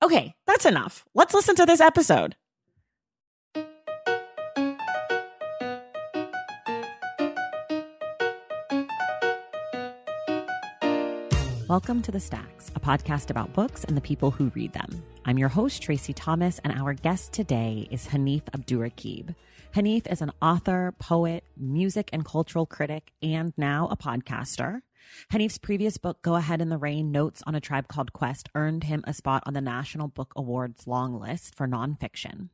Okay, that's enough. Let's listen to this episode. Welcome to The Stacks, a podcast about books and the people who read them. I'm your host, Tracy Thomas, and our guest today is Hanif Abdurraqib. Hanif is an author, poet, music and cultural critic, and now a podcaster. Hanif's previous book, Go Ahead in the Rain Notes on a Tribe Called Quest, earned him a spot on the National Book Awards long list for nonfiction.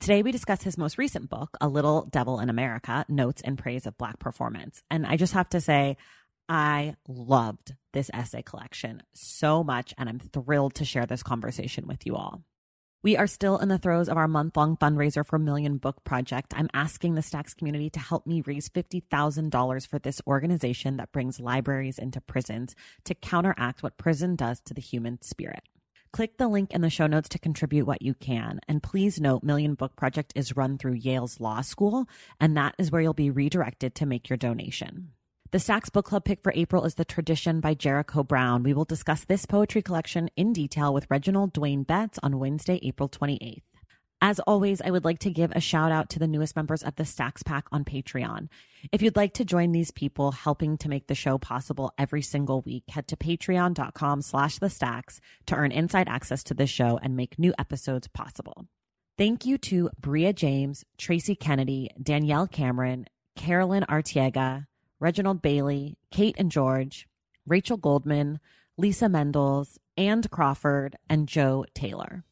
Today, we discuss his most recent book, A Little Devil in America Notes in Praise of Black Performance. And I just have to say, I loved this essay collection so much, and I'm thrilled to share this conversation with you all. We are still in the throes of our month long fundraiser for Million Book Project. I'm asking the Stacks community to help me raise $50,000 for this organization that brings libraries into prisons to counteract what prison does to the human spirit. Click the link in the show notes to contribute what you can. And please note, Million Book Project is run through Yale's Law School, and that is where you'll be redirected to make your donation. The Stacks Book Club pick for April is The Tradition by Jericho Brown. We will discuss this poetry collection in detail with Reginald Dwayne Betts on Wednesday, April 28th. As always, I would like to give a shout out to the newest members of the Stacks Pack on Patreon. If you'd like to join these people helping to make the show possible every single week, head to patreon.com slash the stacks to earn inside access to the show and make new episodes possible. Thank you to Bria James, Tracy Kennedy, Danielle Cameron, Carolyn Artiega, Reginald Bailey, Kate and George, Rachel Goldman, Lisa Mendels, Anne Crawford, and Joe Taylor.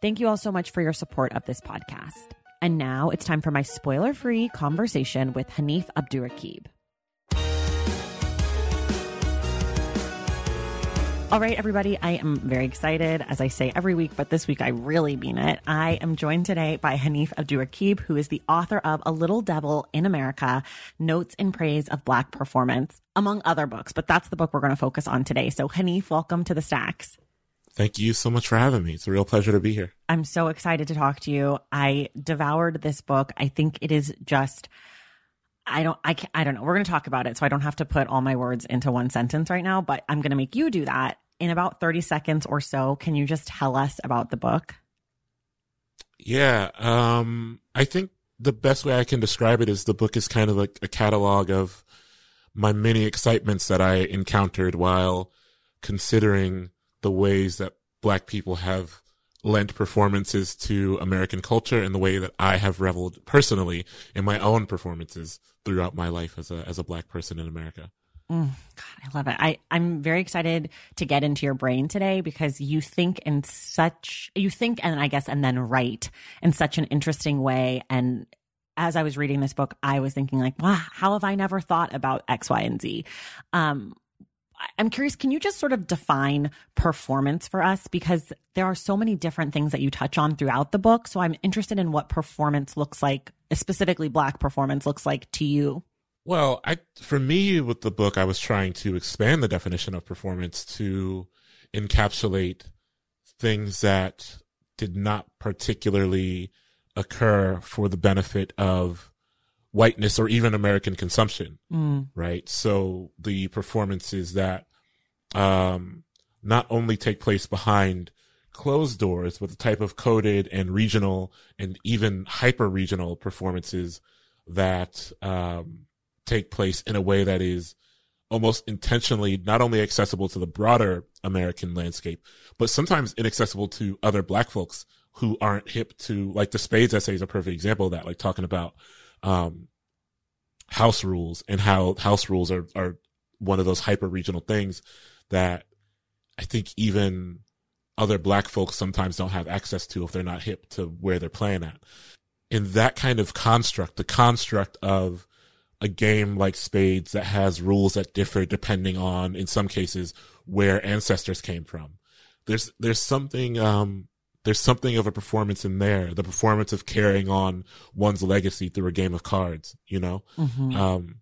Thank you all so much for your support of this podcast. And now it's time for my spoiler free conversation with Hanif Abdurraqib. All right, everybody, I am very excited, as I say every week, but this week I really mean it. I am joined today by Hanif Abdurraqib, who is the author of A Little Devil in America Notes in Praise of Black Performance, among other books, but that's the book we're going to focus on today. So, Hanif, welcome to the Stacks. Thank you so much for having me. It's a real pleasure to be here. I'm so excited to talk to you. I devoured this book. I think it is just. I don't, I, I don't know. We're going to talk about it. So I don't have to put all my words into one sentence right now, but I'm going to make you do that in about 30 seconds or so. Can you just tell us about the book? Yeah. Um, I think the best way I can describe it is the book is kind of like a catalog of my many excitements that I encountered while considering the ways that black people have lent performances to American culture and the way that I have reveled personally in my own performances throughout my life as a as a black person in America. Mm, God, I love it. I, I'm very excited to get into your brain today because you think in such, you think and I guess, and then write in such an interesting way. And as I was reading this book, I was thinking like, wow, how have I never thought about X, Y, and Z? Um, I'm curious, can you just sort of define performance for us? Because there are so many different things that you touch on throughout the book. So I'm interested in what performance looks like, specifically Black performance looks like to you. Well, I for me with the book, I was trying to expand the definition of performance to encapsulate things that did not particularly occur for the benefit of whiteness or even American consumption, mm. right? So the performances that um, not only take place behind closed doors, but the type of coded and regional and even hyper regional performances that um, take place in a way that is almost intentionally not only accessible to the broader American landscape, but sometimes inaccessible to other black folks who aren't hip to like the Spades essay is a perfect example of that, like talking about um, house rules and how house rules are are one of those hyper regional things that I think even other black folks sometimes don't have access to if they're not hip to where they're playing at. In that kind of construct, the construct of a game like Spades that has rules that differ depending on, in some cases, where ancestors came from. There's, there's something, um, there's something of a performance in there, the performance of carrying on one's legacy through a game of cards, you know? Mm-hmm. Um,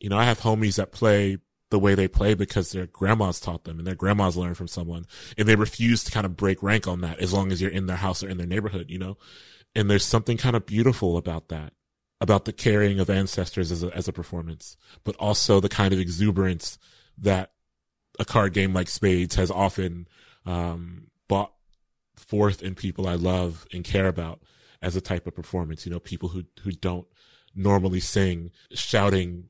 you know, I have homies that play the way they play because their grandmas taught them and their grandmas learned from someone and they refuse to kind of break rank on that as long as you're in their house or in their neighborhood, you know? And there's something kind of beautiful about that, about the carrying of ancestors as a, as a performance, but also the kind of exuberance that a card game like Spades has often, um, brought forth in people I love and care about as a type of performance, you know, people who, who don't normally sing shouting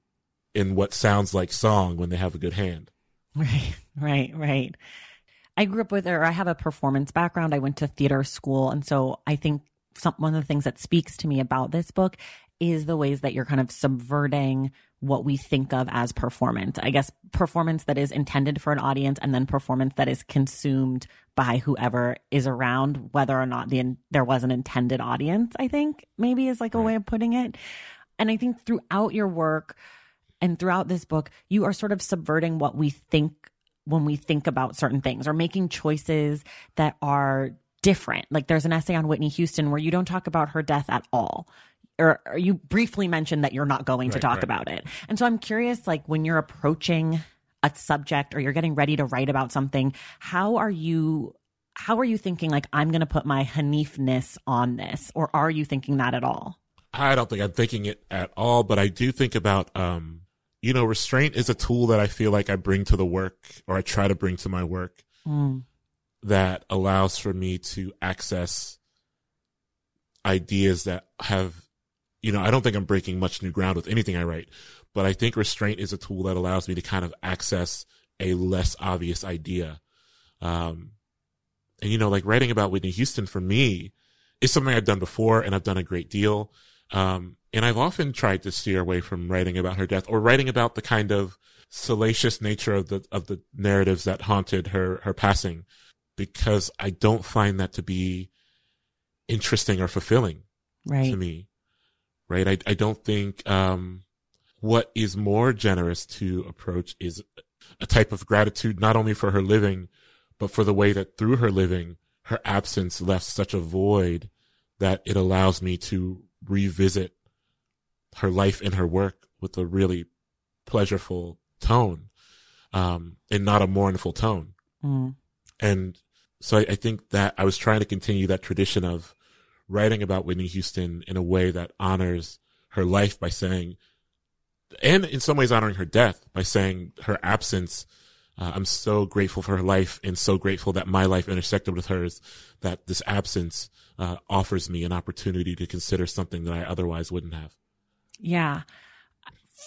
in what sounds like song when they have a good hand. Right, right, right. I grew up with, or I have a performance background. I went to theater school. And so I think some, one of the things that speaks to me about this book is the ways that you're kind of subverting what we think of as performance. I guess performance that is intended for an audience and then performance that is consumed by whoever is around, whether or not the, there was an intended audience, I think maybe is like a way of putting it. And I think throughout your work, and throughout this book, you are sort of subverting what we think when we think about certain things or making choices that are different. Like there's an essay on Whitney Houston where you don't talk about her death at all. Or, or you briefly mentioned that you're not going right, to talk right. about it. And so I'm curious, like when you're approaching a subject or you're getting ready to write about something, how are you how are you thinking like I'm going to put my Hanifness on this or are you thinking that at all? I don't think I'm thinking it at all, but I do think about um you know, restraint is a tool that I feel like I bring to the work or I try to bring to my work mm. that allows for me to access ideas that have, you know, I don't think I'm breaking much new ground with anything I write, but I think restraint is a tool that allows me to kind of access a less obvious idea. Um, and you know, like writing about Whitney Houston for me is something I've done before and I've done a great deal. Um, and I've often tried to steer away from writing about her death or writing about the kind of salacious nature of the, of the narratives that haunted her, her passing because I don't find that to be interesting or fulfilling right. to me. Right. I, I don't think, um, what is more generous to approach is a type of gratitude, not only for her living, but for the way that through her living, her absence left such a void that it allows me to revisit her life and her work with a really pleasureful tone, um, and not a mournful tone. Mm. And so I, I, think that I was trying to continue that tradition of writing about Whitney Houston in a way that honors her life by saying, and in some ways honoring her death by saying her absence. Uh, I'm so grateful for her life and so grateful that my life intersected with hers, that this absence uh, offers me an opportunity to consider something that I otherwise wouldn't have. Yeah.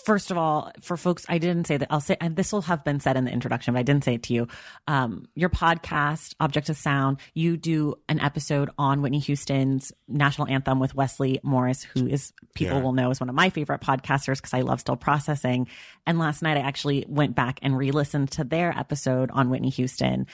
First of all, for folks, I didn't say that. I'll say, and this will have been said in the introduction, but I didn't say it to you. Um, your podcast, Object of Sound, you do an episode on Whitney Houston's national anthem with Wesley Morris, who is people yeah. will know is one of my favorite podcasters because I love still processing. And last night I actually went back and re-listened to their episode on Whitney Houston.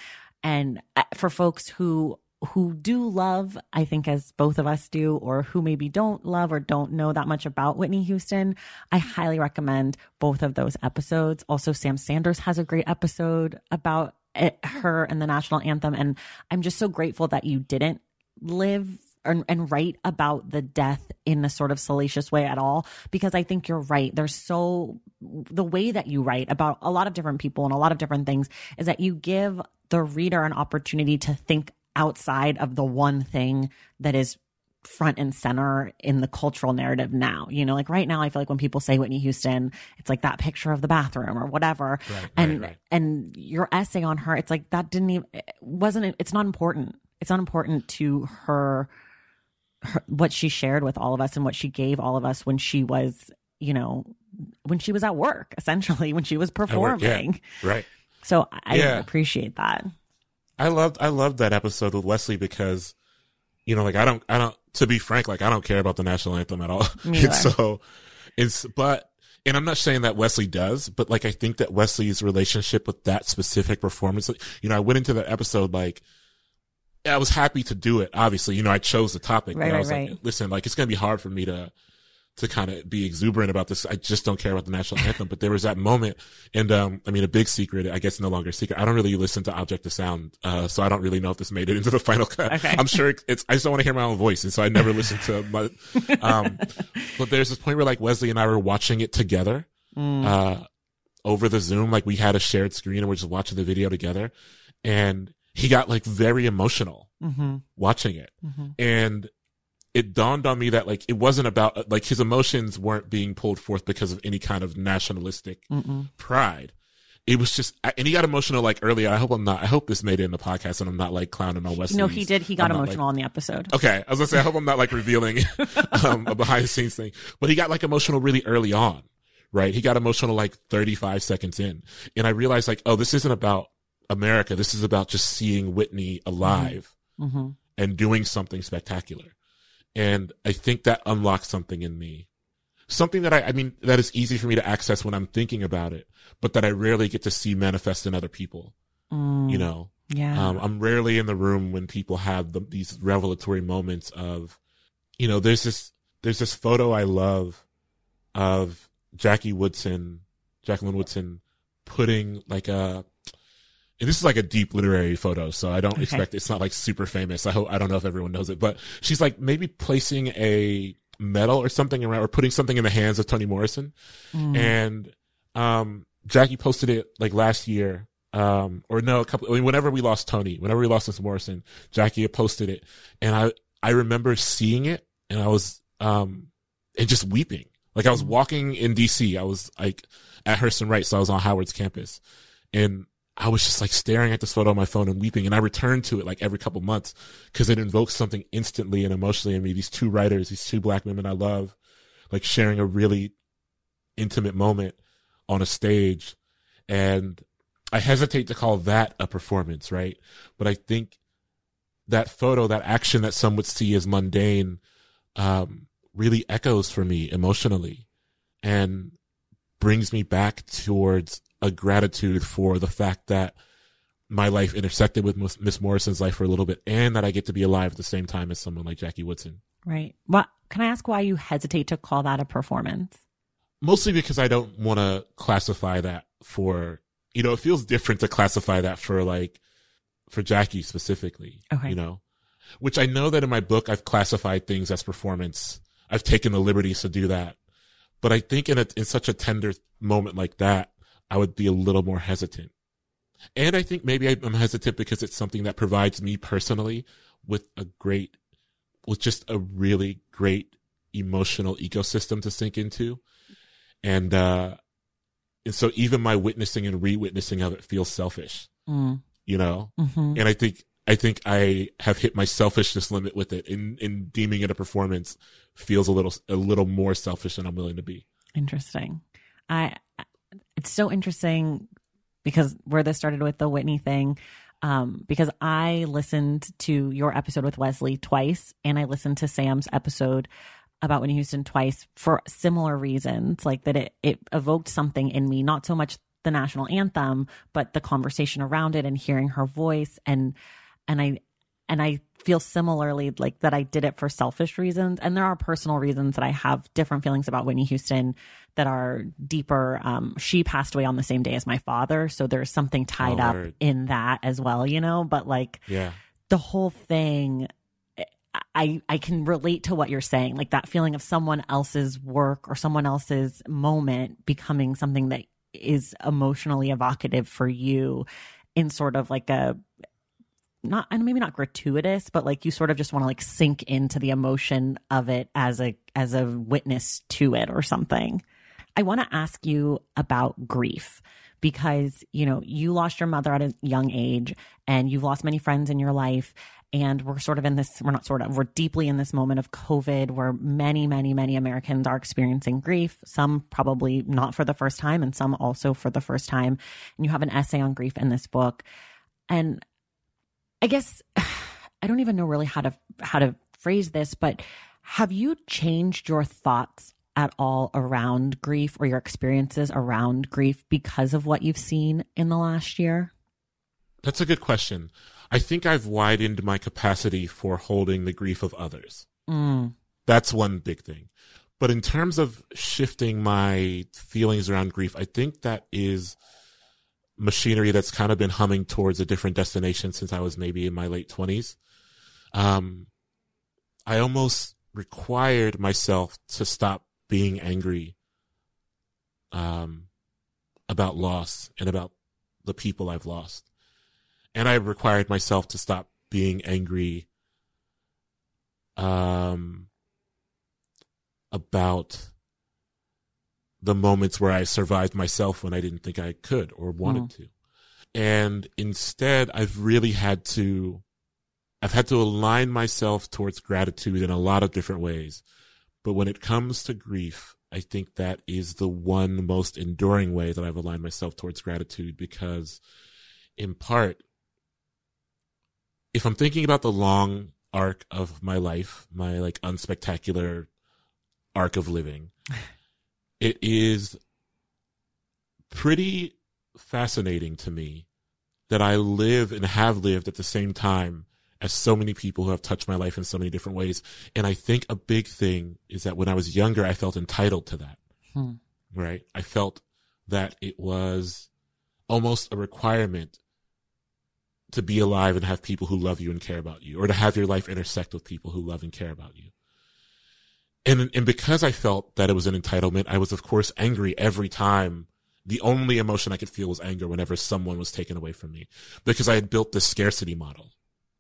And uh, for folks who who do love, I think as both of us do, or who maybe don't love or don't know that much about Whitney Houston, I highly recommend both of those episodes. Also, Sam Sanders has a great episode about it, her and the national anthem. And I'm just so grateful that you didn't live and, and, write about the death in a sort of salacious way at all because I think you're right. There's so the way that you write about a lot of different people and a lot of different things is that you give the reader an opportunity to think outside of the one thing that is front and center in the cultural narrative now. You know, like right now, I feel like when people say Whitney Houston, it's like that picture of the bathroom or whatever. Right, and right, right. and your essay on her, it's like that didn't even wasn't. It's not important. It's not important to her, her what she shared with all of us and what she gave all of us when she was you know, when she was at work, essentially, when she was At work, performing. yeah, right. So I Yeah. appreciate that. I loved I loved that episode with Wesley because, you know, like I don't I don't to be frank, like I don't care about the national anthem at all. And so it's but and I'm not saying that Wesley does, but like I think that Wesley's relationship with that specific performance, you know, I went into that episode like I was happy to do it. Obviously, you know, I chose the topic, Right, but I right, was right. like, listen, like it's gonna be hard for me to to kind of be exuberant about this. I just don't care about the national anthem. But there was that moment, and um, I mean, a big secret. I guess no longer a secret. I don't really listen to Object of Sound, uh, so I don't really know if this made it into the final cut. Okay. I'm sure it's. I just don't want to hear my own voice, and so I never listened to my. Um, but there's this point where like Wesley and I were watching it together, Mm. uh, over the Zoom. Like we had a shared screen and we're just watching the video together, and he got like very emotional hmm watching it hmm and it dawned on me that like it wasn't about like his emotions weren't being pulled forth because of any kind of nationalistic Mm-mm. pride. It was just and he got emotional like earlier. I hope i'm not i hope this made it in the podcast and i'm not like clowning on wesley No, he did. He got I'm not, like- emotional on the episode. okay. I was gonna say i hope i'm not like revealing um, a behind the scenes thing. But he got like emotional really early on right? He got emotional like 35 seconds in. And i realized like oh this isn't about america. This is about just seeing whitney alive hmm and doing something spectacular. And I think that unlocks something in me. Something that I, I mean, that is easy for me to access when I'm thinking about it, but that I rarely get to see manifest in other people. Mm, You know, yeah. um, I'm rarely in the room when people have the, these revelatory moments of, you know, there's this, there's this photo I love of Jackie Woodson, Jacqueline Woodson putting like a, and this is like a deep literary photo, so I don't Okay. expect it's not like super famous. I hope I don't know if everyone knows it, but she's like maybe placing a medal or something around or putting something in the hands of Toni Morrison. Mm. And um Jackie posted it like last year. Um or no, a couple I mean, whenever we lost Tony, whenever we lost Miss Morrison, Jackie had posted it. And I I remember seeing it and I was um and just weeping. Like I was walking in DC. I was like at Hurston Wright, so I was on Howard's campus. And I was just like staring at this photo on my phone and weeping. And I returned to it like every couple months because it invokes something instantly and emotionally in me. These two writers, these two black women I love, like sharing a really intimate moment on a stage. And I hesitate to call that a performance, right? But I think that photo, that action that some would see as mundane, um, really echoes for me emotionally and brings me back towards a gratitude for the fact that my life intersected with Miss- Morrison's life for a little bit and that I get to be alive at the same time as someone like Jackie Woodson. right. What can I ask why you hesitate to call that a performance? Mostly because I don't want to classify that for, you know, it feels different to classify that for like, for Jackie specifically. Okay. You know, which I know that in my book I've classified things as performance. I've taken the liberties to do that. But I think in a, in such a tender moment like that, I would be a little more hesitant. And I think maybe I'm hesitant because it's something that provides me personally with a great, with just a really great emotional ecosystem to sink into. And, uh, and so even my witnessing and re-witnessing of it feels selfish, Mm. you know? hmm and I think I think I have hit my selfishness limit with it. In in deeming it a performance feels a little a little more selfish than I'm willing to be. Interesting. I. It's so interesting because where this started with the Whitney thing. Um, because I listened to your episode with Wesley twice, and I listened to Sam's episode about Whitney Houston twice for similar reasons, like that it it evoked something in me, not so much the national anthem, but the conversation around it and hearing her voice and and I and I feel similarly like that I did it for selfish reasons. And there are personal reasons that I have different feelings about Whitney Houston that are deeper. Um, she passed away on the same day as my father. So there's something tied Oh, up word. in that as well, you know, but like Yeah. the whole thing, I, I can relate to what you're saying, like that feeling of someone else's work or someone else's moment becoming something that is emotionally evocative for you in sort of like a not and maybe not gratuitous but like you sort of just want to like sink into the emotion of it as a as a witness to it or something i want to ask you about grief because you know you lost your mother at a young age and you've lost many friends in your life And we're sort of in this, we're not sort of, we're deeply in this moment of COVID where many, many, many Americans are experiencing grief, some probably not for the first time, and some also for the first time. And you have an essay on grief in this book. And I guess I don't even know really how to how to phrase this, but have you changed your thoughts at all around grief or your experiences around grief because of what you've seen in the last year? That's a good question. I think I've widened my capacity for holding the grief of others. Mm. That's one big thing. But in terms of shifting my feelings around grief, I think that is machinery that's kind of been humming towards a different destination since I was maybe in my late twenties. Um, I almost required myself to stop being angry, um, about loss and about the people I've lost. And I required myself to stop being angry, um, about the moments where I survived myself when I didn't think I could or wanted mm. to. And instead, I've really had to, I've had to align myself towards gratitude in a lot of different ways. But when it comes to grief, I think that is the one most enduring way that I've aligned myself towards gratitude because in part, if I'm thinking about the long arc of my life, my like unspectacular arc of living, it is pretty fascinating to me that I live and have lived at the same time as so many people who have touched my life in so many different ways. And I think a big thing is that when I was younger, I felt entitled to that. Hmm. Right. I felt that it was almost a requirement to be alive and have people who love you and care about you, or to have your life intersect with people who love and care about you and and because I felt that it was an entitlement, I was of course angry every time. The only emotion I could feel was anger whenever someone was taken away from me, because I had built this scarcity model.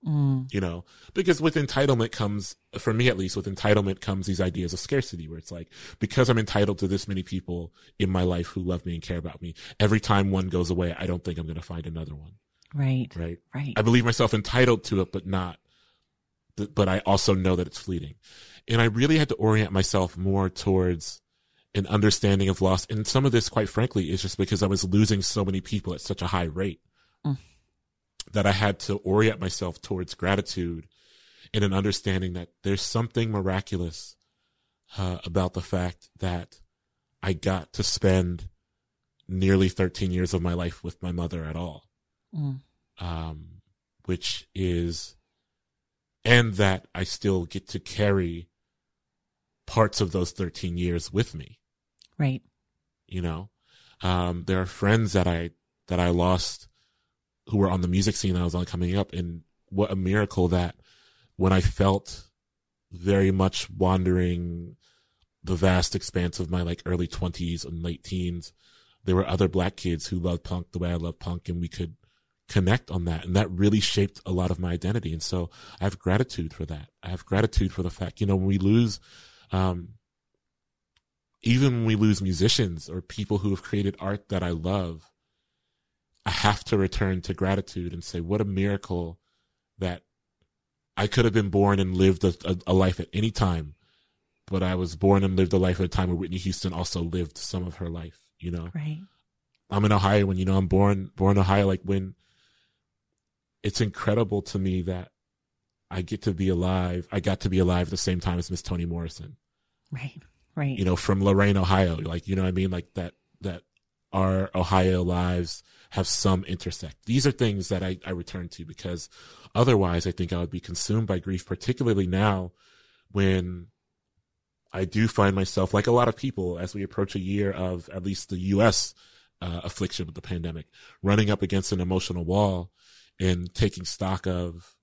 Mm. You know, because with entitlement comes, for me at least, with entitlement comes these ideas of scarcity where it's like, because I'm entitled to this many people in my life who love me and care about me, every time one goes away, I don't think I'm going to find another one. Right. Right. Right. I believe myself entitled to it, but not, but I also know that it's fleeting. And I really had to orient myself more towards an understanding of loss. And some of this, quite frankly, is just because I was losing so many people at such a high rate mm. that I had to orient myself towards gratitude and an understanding that there's something miraculous uh, about the fact that I got to spend nearly 13 years of my life with my mother at all. Mm. Um, which is, and that I still get to carry parts of those 13 years with me. Right. You know, um, there are friends that I, that I lost who were on the music scene that I was on coming up. And what a miracle that when I felt very much wandering the vast expanse of my like early twenties and late teens, there were other black kids who loved punk the way I love punk and we could connect on that. And that really shaped a lot of my identity. And so I have gratitude for that. I have gratitude for the fact, you know, when we lose um, even when we lose musicians or people who have created art that I love, I have to return to gratitude and say, what a miracle that I could have been born and lived a, a, a, life at any time, but I was born and lived a life at a time where Whitney Houston also lived some of her life, you know? Right. I'm in Ohio when, you know, I'm born, born in Ohio, like when it's incredible to me that I get to be alive. I got to be alive at the same time as Miss Toni Morrison. Right. Right. You know, from Lorain, Ohio. Like, you know what I mean? Like that, that our Ohio lives have some intersect. These are things that I, I return to because otherwise I think I would be consumed by grief, particularly now when I do find myself, like a lot of people, as we approach a year of at least the U.S. Uh, affliction with the pandemic, running up against an emotional wall and taking stock of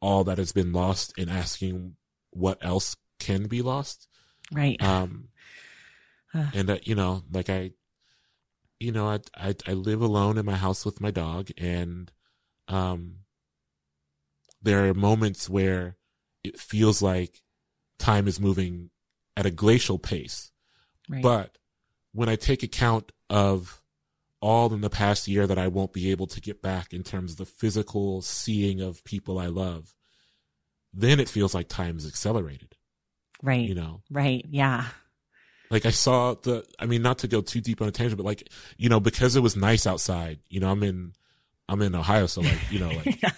all that has been lost and asking what else can be lost. Right. Um, and uh, you know, like I, you know, I, I, I live alone in my house with my dog and, um, there are moments where it feels like time is moving at a glacial pace. Right. But when I take account of all in the past year that I won't be able to get back in terms of the physical seeing of people I love, then it feels like time is accelerated. Right. You know, Right. Yeah. like I saw the, I mean, not to go too deep on a tangent, but like, you know, because it was nice outside, you know, I'm in, I'm in Ohio. So like, you know, like yeah.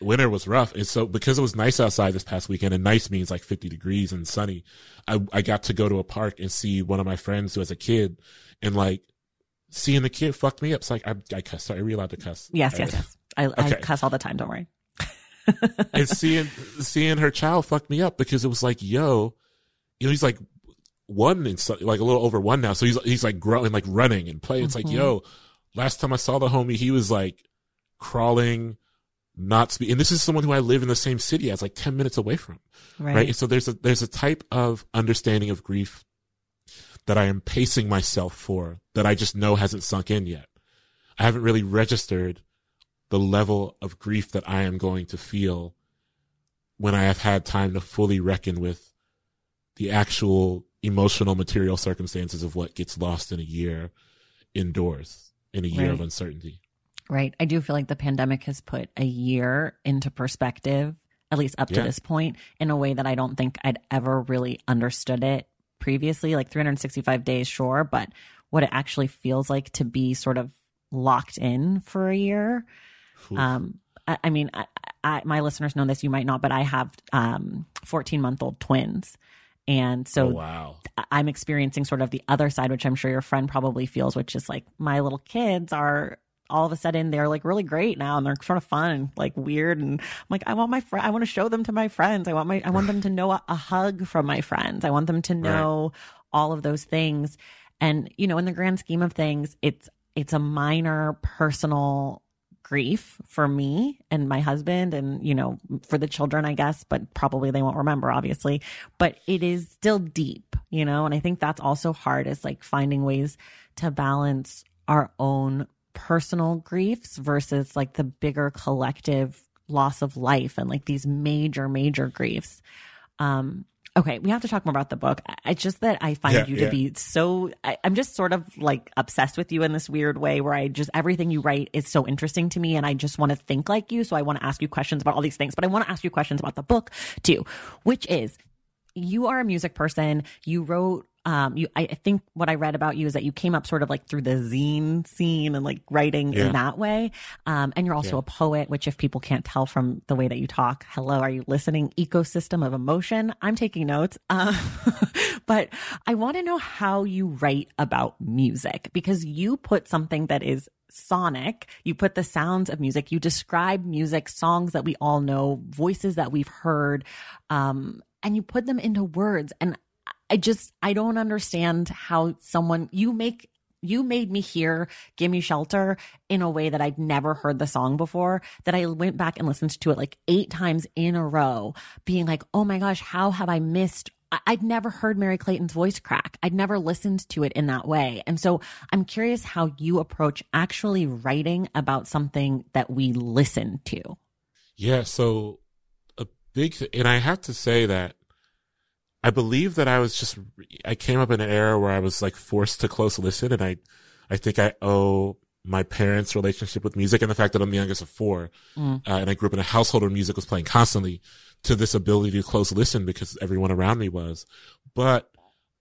winter was rough. And so because it was nice outside this past weekend and nice means like 50 degrees and sunny, I, I got to go to a park and see one of my friends who has a kid and like seeing the kid fucked me up. It's like, I, I cuss. Sorry, are we allowed to cuss? Yes. I- Yes. Yes. I, I cuss all the time. Don't worry. and seeing seeing her child fucked me up because it was like, yo, you know, he's like one and so, like a little over one now, so he's he's like growing, like running and playing. It's like, Mhm. yo, last time I saw the homie, he was like crawling, not speak. And this is someone who I live in the same city as, like ten minutes away from, Right. right? And so there's a there's a type of understanding of grief that I am pacing myself for that I just know hasn't sunk in yet. I haven't really registered the level of grief that I am going to feel when I have had time to fully reckon with the actual emotional material circumstances of what gets lost in a year indoors, in a year of uncertainty. Right. I do feel like the pandemic has put a year into perspective, at least up to this point, in a way that I don't think I'd ever really understood it previously. Like 365 days, sure, but what it actually feels like to be sort of locked in for a year. Oof. Um, I, I mean, I, I, my listeners know this, you might not, but I have um 14 month old twins. And so oh, wow. I'm experiencing sort of the other side, which I'm sure your friend probably feels, which is like my little kids are all of a sudden they're like really great now and they're sort of fun and like weird and I'm like I want my friend I want to show them to my friends. I want my I want them to know a, a hug from my friends. I want them to know all of those things. And you know in the grand scheme of things it's it's a minor personal grief for me and my husband and you know for the children I guess but probably they won't remember obviously. But it is still deep you know and I think that's also hard is like finding ways to balance our own personal griefs versus like the bigger collective loss of life and like these major major griefs um okay we have to talk more about the book it's just that i find Yeah, you yeah. to be so I, i'm just sort of like obsessed with you in this weird way where i just everything you write is so interesting to me and i just want to think like you so i want to ask you questions about all these things but i want to ask you questions about the book too which is you are a music person. You wrote, um, you, I think what I read about you is that you came up sort of like through the zine scene and like writing Yeah. in that way. Um, and you're also Yeah. a poet, which if people can't tell from the way that you talk, hello, are you listening? Ecosystem of emotion. I'm taking notes. Uh, but I want to know how you write about music because you put something that is sonic. You put the sounds of music. You describe music, songs that we all know, voices that we've heard, um, and you put them into words. And I just, I don't understand how someone, you make, you made me hear Gimme Shelter in a way that I'd never heard the song before, that I went back and listened to it like eight times in a row, being like, oh my gosh, how have I missed I'd never heard Merry Clayton's voice crack. I'd never listened to it in that way. And so I'm curious how you approach actually writing about something that we listen to. Yeah, so a big, and I have to say that I believe that I was just, I came up in an era where I was like forced to close listen, and I, I think I owe my parents' relationship with music and the fact that I'm the youngest of four, Mm. uh, and I grew up in a household where music was playing constantly, to this ability to close listen because everyone around me was. But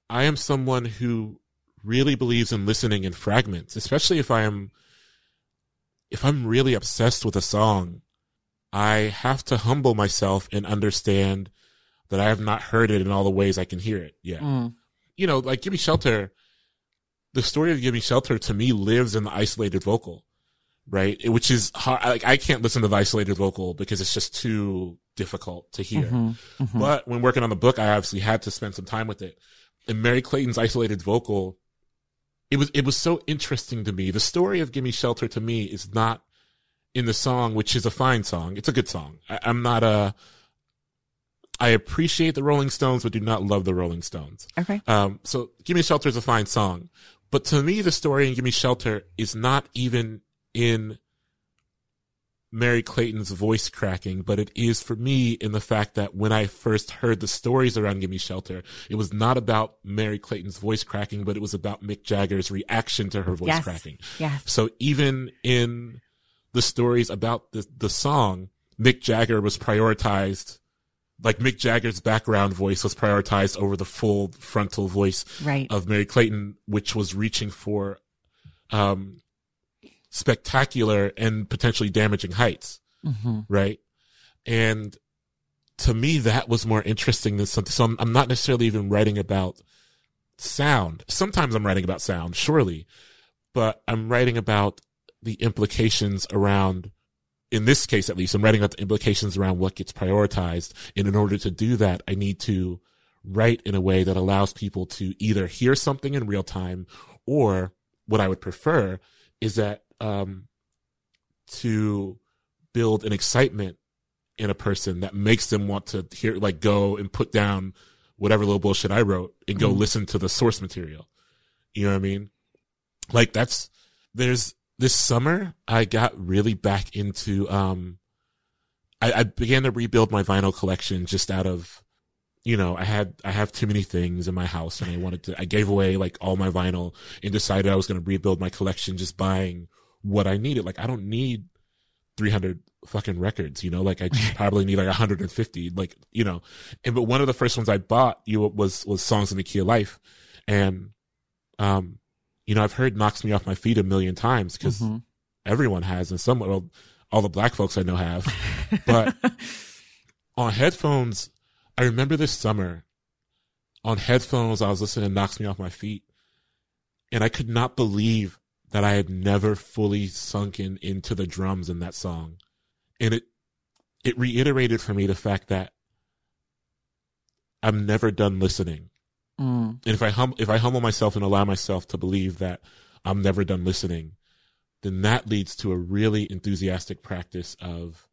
I am someone who really believes in listening in fragments, especially if I am, if I'm really obsessed with a song, I have to humble myself and understand that I have not heard it in all the ways I can hear it yet. Mm. You know, like Gimme Shelter, the story of Gimme Shelter to me lives in the isolated vocal, right? It- Which is hard. Like I can't listen to the isolated vocal because it's just too difficult to hear. Mhm. Mhm. But when working on the book, I obviously had to spend some time with it. And Merry Clayton's isolated vocal, it was it was so interesting to me. The story of "Gimme Shelter" to me is not in the song, which is a fine song. It's a good song. I, I'm not a. I appreciate the Rolling Stones, but do not love the Rolling Stones. Okay. Um, so "Gimme Shelter" is a fine song, but to me, the story in "Gimme Shelter" is not even in Merry Clayton's voice cracking, but it is for me in the fact that when I first heard the stories around Gimme Shelter, it was not about Merry Clayton's voice cracking, but it was about Mick Jagger's reaction to her voice Yes. cracking. Yes. So even in the stories about the, the song, Mick Jagger was prioritized like Mick Jagger's background voice was prioritized over the full frontal voice right. of Merry Clayton, which was reaching for um, spectacular and potentially damaging heights, mm-hmm. right? And to me, that was more interesting than something. So I'm, I'm not necessarily even writing about sound. Sometimes I'm writing about sound, surely, but I'm writing about the implications around in this case at least, I'm writing about the implications around what gets prioritized. And in order to do that, I need to write in a way that allows people to either hear something in real time or what I would prefer is that, um, to build an excitement in a person that makes them want to hear, like go and put down whatever little bullshit I wrote and go mm. listen to the source material. You know what I mean? Like that's, there's, this summer I got really back into um I, I, began to rebuild my vinyl collection just out of you know, I had I have too many things in my house and I wanted to I gave away like all my vinyl and decided I was gonna rebuild my collection just buying what I needed. Like I don't need three hundred fucking records, you know, like I probably need like 150, like, you know, and, but one of the first ones I bought you was, was songs in the key of life. And, um, you know, I've heard knocks me off my feet a million times because mm-hmm. everyone has, and some, well, all the black folks I know have. But on headphones, I remember this summer on headphones, I was listening to Knocks Me Off My Feet, and I could not believe that I had never fully sunken into the drums in that song. And it, it reiterated for me the fact that I'm never done listening. Mm. And if I hum, if I humble myself and allow myself to believe that I'm never done listening, then that leads to a really enthusiastic practice of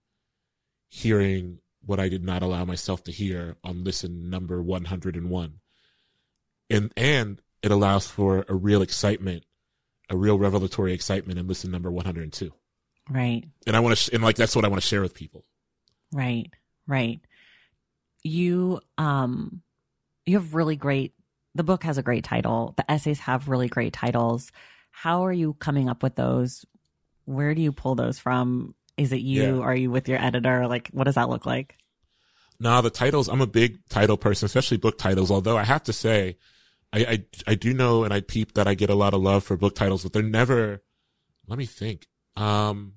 hearing what I did not allow myself to hear on listen number 101. And, and it allows for a real excitement, a real revelatory excitement in listen number 102. Right. And I want to, sh- and like, that's what I want to share with people. Right. Right. You, um, you have really great the book has a great title. The essays have really great titles. How are you coming up with those? Where do you pull those from? Is it you? Yeah. are you with your editor? Like what does that look like? Nah the titles i'm a big title person especially book titles. Although i have to say I, I i do know and i peep that i get a lot of love for book titles but they're never let me think um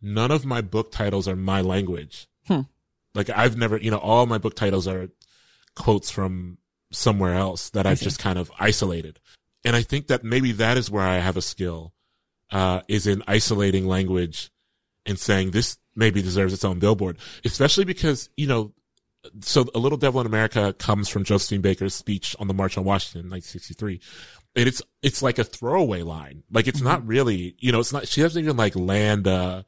none of my book titles are my language. Hmm. like i've never you know all my book titles are quotes from somewhere else that I've just kind of isolated. And I think that maybe that is where I have a skill, uh, is in isolating language and saying this maybe deserves its own billboard, especially because, you know, so A Little Devil in America comes from Josephine Baker's speech on the March on Washington in 1963. And it's, it's like a throwaway line. Like it's mm-hmm. not really, you know, it's not, she doesn't even like land, uh,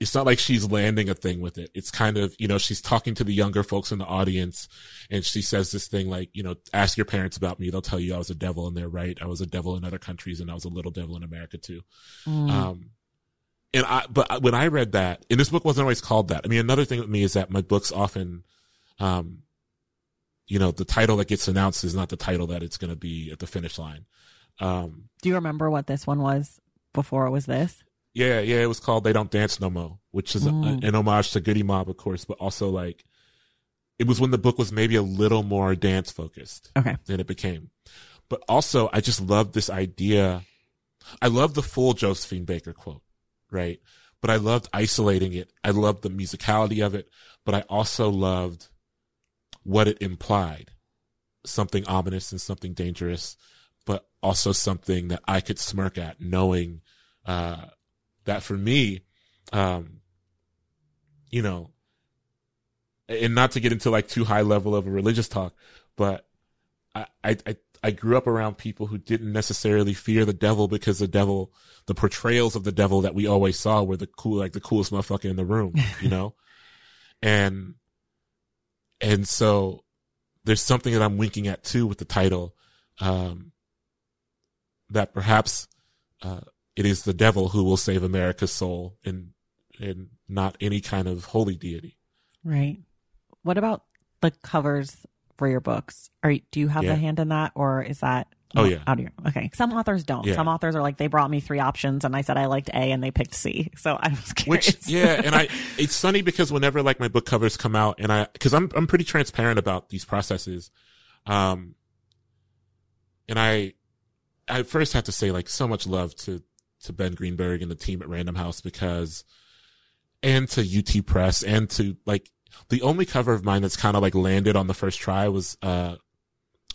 it's not like she's landing a thing with it. It's kind of, you know, she's talking to the younger folks in the audience and she says this thing like, you know, ask your parents about me. They'll tell you I was a devil and they're right. I was a devil in other countries and I was a little devil in America too. Mm. Um, and I, but when I read that, and this book wasn't always called that. I mean, another thing with me is that my books often, um, you know, the title that gets announced is not the title that it's going to be at the finish line. Um, do you remember what this one was before it was this? Yeah, yeah, it was called "They Don't Dance No More," which is mm. a, an homage to Goodie Mob, of course, but also like it was when the book was maybe a little more dance focused okay. than it became. But also, I just love this idea. I love the full Josephine Baker quote, right? But I loved isolating it. I loved the musicality of it, but I also loved what it implied. Something ominous and something dangerous, but also something that I could smirk at knowing, uh, that for me, um, you know, and not to get into like too high level of a religious talk, but I, I, I grew up around people who didn't necessarily fear the devil because the devil, the portrayals of the devil that we always saw were the cool, like the coolest motherfucker in the room, you know? and, and so there's something that I'm winking at too with the title, um, that perhaps, uh, it is the devil who will save America's soul and and not any kind of holy deity. Right. What about the covers for your books? Are do you have yeah. a hand in that or is that Oh yeah. Out of your, okay. Some authors don't. Yeah. Some authors are like they brought me three options and I said I liked A and they picked C. So I was curious. Which yeah, and I it's funny because whenever like my book covers come out and I because I'm I'm pretty transparent about these processes, um, and I I first have to say like so much love to to Ben Greenberg and the team at Random House because and to UT Press and to like the only cover of mine that's kind of like landed on the first try was uh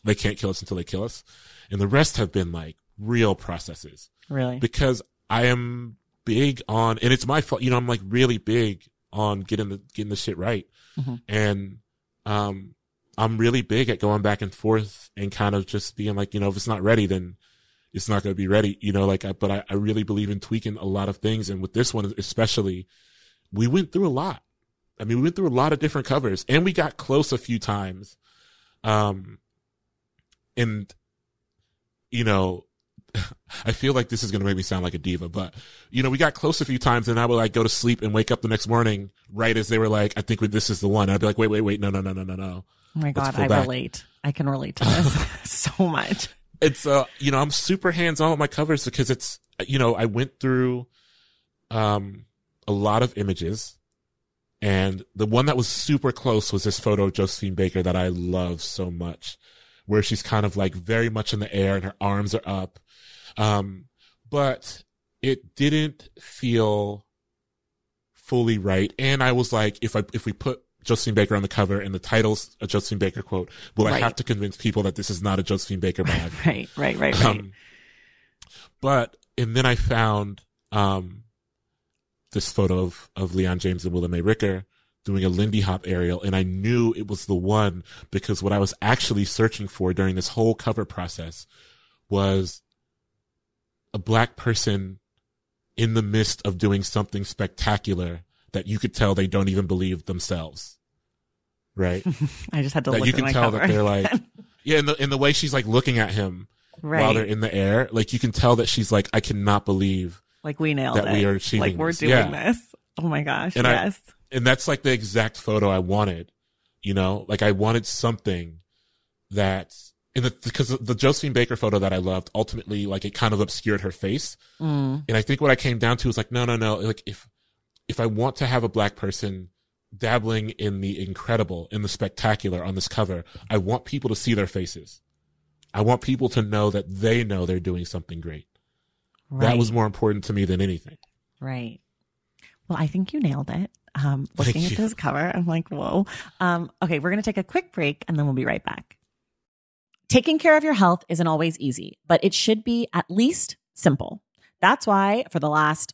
they can't kill us until they kill us and the rest have been like real processes really because I am big on, and it's my fault. You know, I'm like really big on getting the getting the shit right, Mhm. and um, I'm really big at going back and forth and kind of just being like, you know, if it's not ready, then it's not going to be ready. You know, like, I, but I, I really believe in tweaking a lot of things, and with this one especially, we went through a lot. I mean, we went through a lot of different covers, and we got close a few times. Um, and you know, I feel like this is going to make me sound like a diva, but you know, we got close a few times and I would like go to sleep and wake up the next morning right as they were like, I think this is the one. And I'd be like, wait, wait, wait. No, no, no, no, no, no. Oh my God. I back. relate. I can relate to this so much. It's, uh, you know, I'm super hands on with my covers because it's, you know, I went through, um, a lot of images and the one that was super close was this photo of Josephine Baker that I love so much where she's kind of like very much in the air and her arms are up. Um, but it didn't feel fully right. And I was like, if I, if we put Josephine Baker on the cover and the title's a Josephine Baker quote, will I have to convince people that this is not a Josephine Baker bag? Right, right, right, right. Um, but and then I found um this photo of of Leon James and Willa Mae Ricker doing a Lindy Hop aerial, and I knew it was the one because what I was actually searching for during this whole cover process was a black person in the midst of doing something spectacular that you could tell they don't even believe themselves. Right? I just had to that look you at can tell that they're like yeah, in the in the way she's like looking at him right. while they're in the air. Like you can tell that she's like, I cannot believe. like we nailed that it. we are achieving like we're doing Yeah. this. Oh my gosh. And I- yes. And that's like the exact photo I wanted. You know, like I wanted something that in the, because the Josephine Baker photo that I loved, ultimately, like it kind of obscured her face. Mm, And I think what I came down to was like, no, no, no. Like if, if I want to have a black person dabbling in the incredible, in the spectacular on this cover, I want people to see their faces. I want people to know that they know they're doing something great. right. That was more important to me than anything. Right. Well, I think you nailed it. Um, looking Thank at you. this cover, I'm like, whoa. Um, okay, we're going to take a quick break and then we'll be right back. Taking care of your health isn't always easy, but it should be at least simple. That's why for the last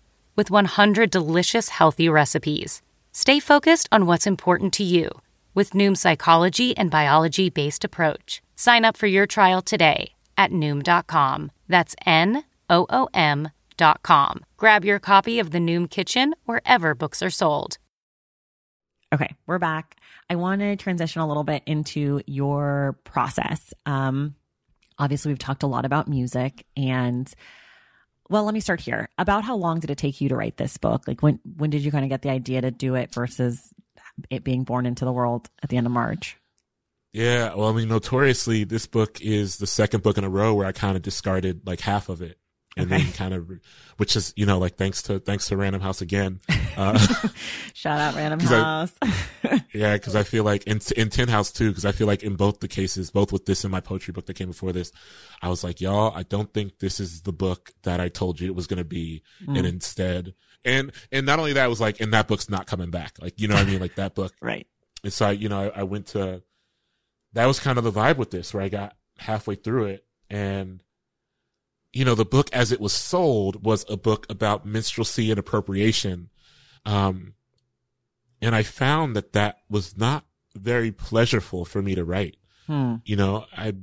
with 100 delicious healthy recipes. Stay focused on what's important to you with Noom's psychology and biology based approach. Sign up for your trial today at Noom.com. That's N O O M.com. Grab your copy of The Noom Kitchen wherever books are sold. Okay, we're back. I want to transition a little bit into your process. Um, obviously, we've talked a lot about music and well, let me start here. About how long did it take you to write this book? Like when when did you kind of get the idea to do it versus it being born into the world at the end of March? Yeah, well, I mean, notoriously, this book is the second book in a row where I kind of discarded like half of it, and okay. then kind of, which is you know like thanks to thanks to Random House again. Uh, Shout out Random House. I, yeah, because I feel like in in Tin House too, because I feel like in both the cases, both with this and my poetry book that came before this, I was like, y'all, I don't think this is the book that I told you it was going to be, mm. and instead, and and not only that, was like, and that book's not coming back. Like you know what I mean? Like that book, right? And so I, you know, I, I went to. That was kind of the vibe with this, where I got halfway through it and you know, the book as it was sold was a book about minstrelsy and appropriation. Um, and I found that that was not very pleasurable for me to write. Hmm. You know, I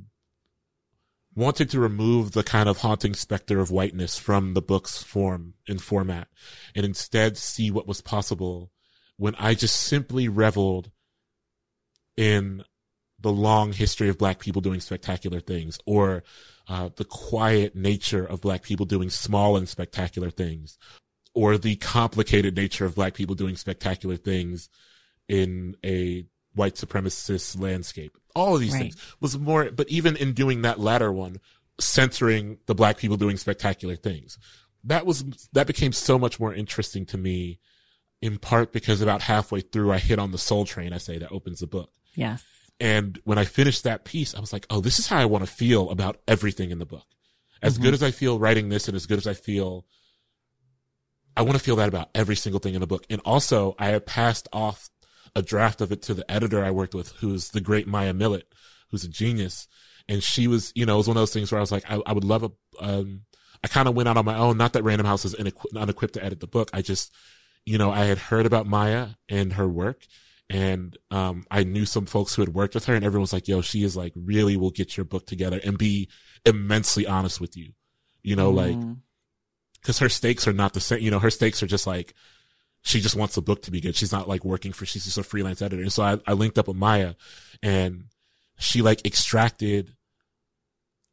wanted to remove the kind of haunting specter of whiteness from the book's form and format and instead see what was possible when I just simply reveled in the long history of black people doing spectacular things or uh, the quiet nature of black people doing small and spectacular things, or the complicated nature of black people doing spectacular things in a white supremacist landscape. All of these right. things was more, but even in doing that latter one, censoring the black people doing spectacular things, that was, that became so much more interesting to me in part because about halfway through I hit on the soul train, I say that opens the book. Yes. And when I finished that piece, I was like, oh, this is how I want to feel about everything in the book. As mm-hmm. good as I feel writing this and as good as I feel, I want to feel that about every single thing in the book. And also I had passed off a draft of it to the editor I worked with, who's the great Maya Millett, who's a genius. And she was, you know, it was one of those things where I was like, I, I would love a, um, I kind of went out on my own. Not that Random House is unequipped to edit the book. I just, you know, I had heard about Maya and her work and um, I knew some folks who had worked with her, and everyone was like, "Yo, she is like really will get your book together and be immensely honest with you." You know, mm. like because her stakes are not the same. You know, her stakes are just like she just wants the book to be good. She's not like working for. She's just a freelance editor. And so I, I linked up with Maya, and she like extracted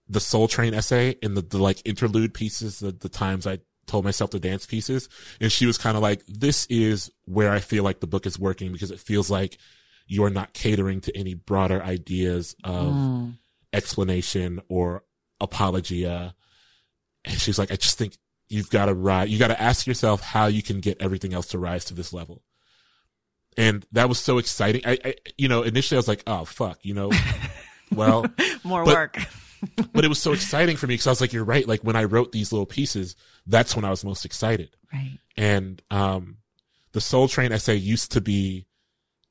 the Soul Train essay and the, the like interlude pieces, the, the times I told myself to dance pieces. And she was kind of like, this is where I feel like the book is working because it feels like you are not catering to any broader ideas of mm. explanation or apologia. And she's like, I just think you've got to rise. You got to ask yourself how you can get everything else to rise to this level. And that was so exciting. I, I you know, initially I was like, oh, fuck, you know, well, more work but it was so exciting for me because I was like, you're right. Like when I wrote these little pieces, that's when I was most excited. Right. And, um, the Soul Train essay used to be,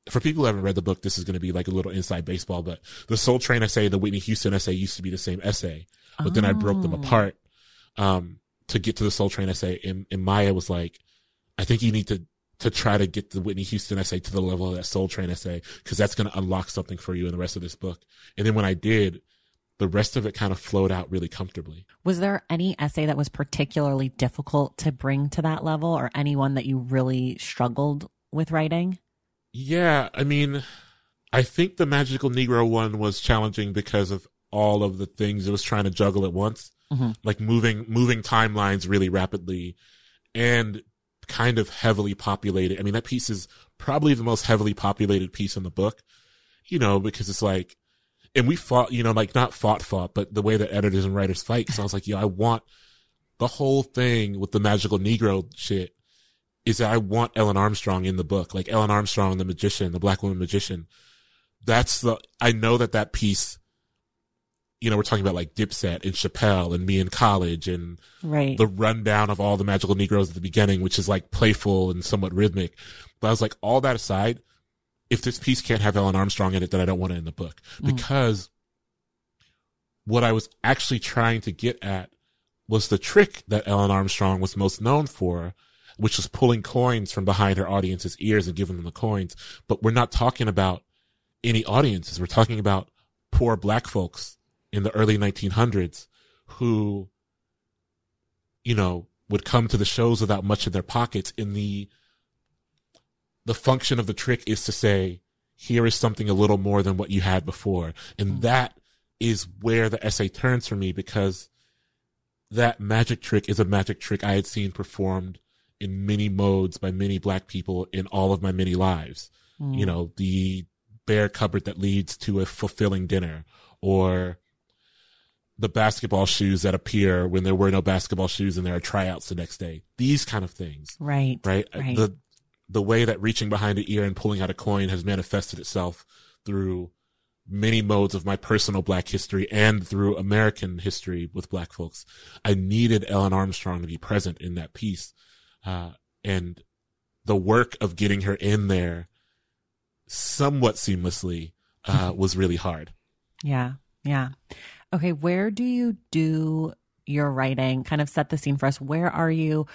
for people who haven't read the book, this is going to be like a little inside baseball, but the Soul Train essay, the Whitney Houston essay used to be the same essay, but oh. then I broke them oh. apart, um, to get to the Soul Train essay. And, and Maya was like, I think you need to, to try to get the Whitney Houston essay to the level of that Soul Train essay, because that's going to unlock something for you in the rest of this book. And then when I did, the rest of it kind of flowed out really comfortably. Was there any essay that was particularly difficult to bring to that level or anyone that you really struggled with writing? Yeah, I mean, I think the Magical Negro one was challenging because of all of the things it was trying to juggle at once. Mm-hmm. Like moving moving timelines really rapidly and kind of heavily populated. I mean, that piece is probably the most heavily populated piece in the book you know, because it's like, and we fought, you know, like not fought, fought, but the way that editors and writers fight. So I was like, yo, I want the whole thing with the magical Negro shit is that I want Ellen Armstrong in the book, like Ellen Armstrong, the magician, the black woman magician. That's the, I know that that piece, you know, we're talking about like Dipset and Chappelle and me in college and right. the rundown of all the magical Negroes at the beginning, which is like playful and somewhat rhythmic. But I was like, all that aside, if this piece can't have Ellen Armstrong in it, then I don't want it in the book Mm. because what I was actually trying to get at was the trick that Ellen Armstrong was most known for, which was pulling coins from behind her audience's ears and giving them the coins. But we're not talking about any audiences. We're talking about poor black folks in the early 1900s who, you know, would come to the shows without much in their pockets. In the, the function of the trick is to say, here is something a little more than what you had before. And that is where the essay turns for me because that magic trick is a magic trick I had seen performed in many modes by many black people in all of my many lives. Mm. You know, the bare cupboard that leads to a fulfilling dinner or the basketball shoes that appear when there were no basketball shoes and there are tryouts the next day. These kind of things, Right. right? Right. The, the way that reaching behind the ear and pulling out a coin has manifested itself through many modes of my personal black history and through American history with black folks. I needed Ellen Armstrong to be present in that piece. Uh, and the work of getting her in there somewhat seamlessly, uh, was really hard. Yeah. Yeah. Okay. Where do you do your writing? Kind of set the scene for us. Where are you?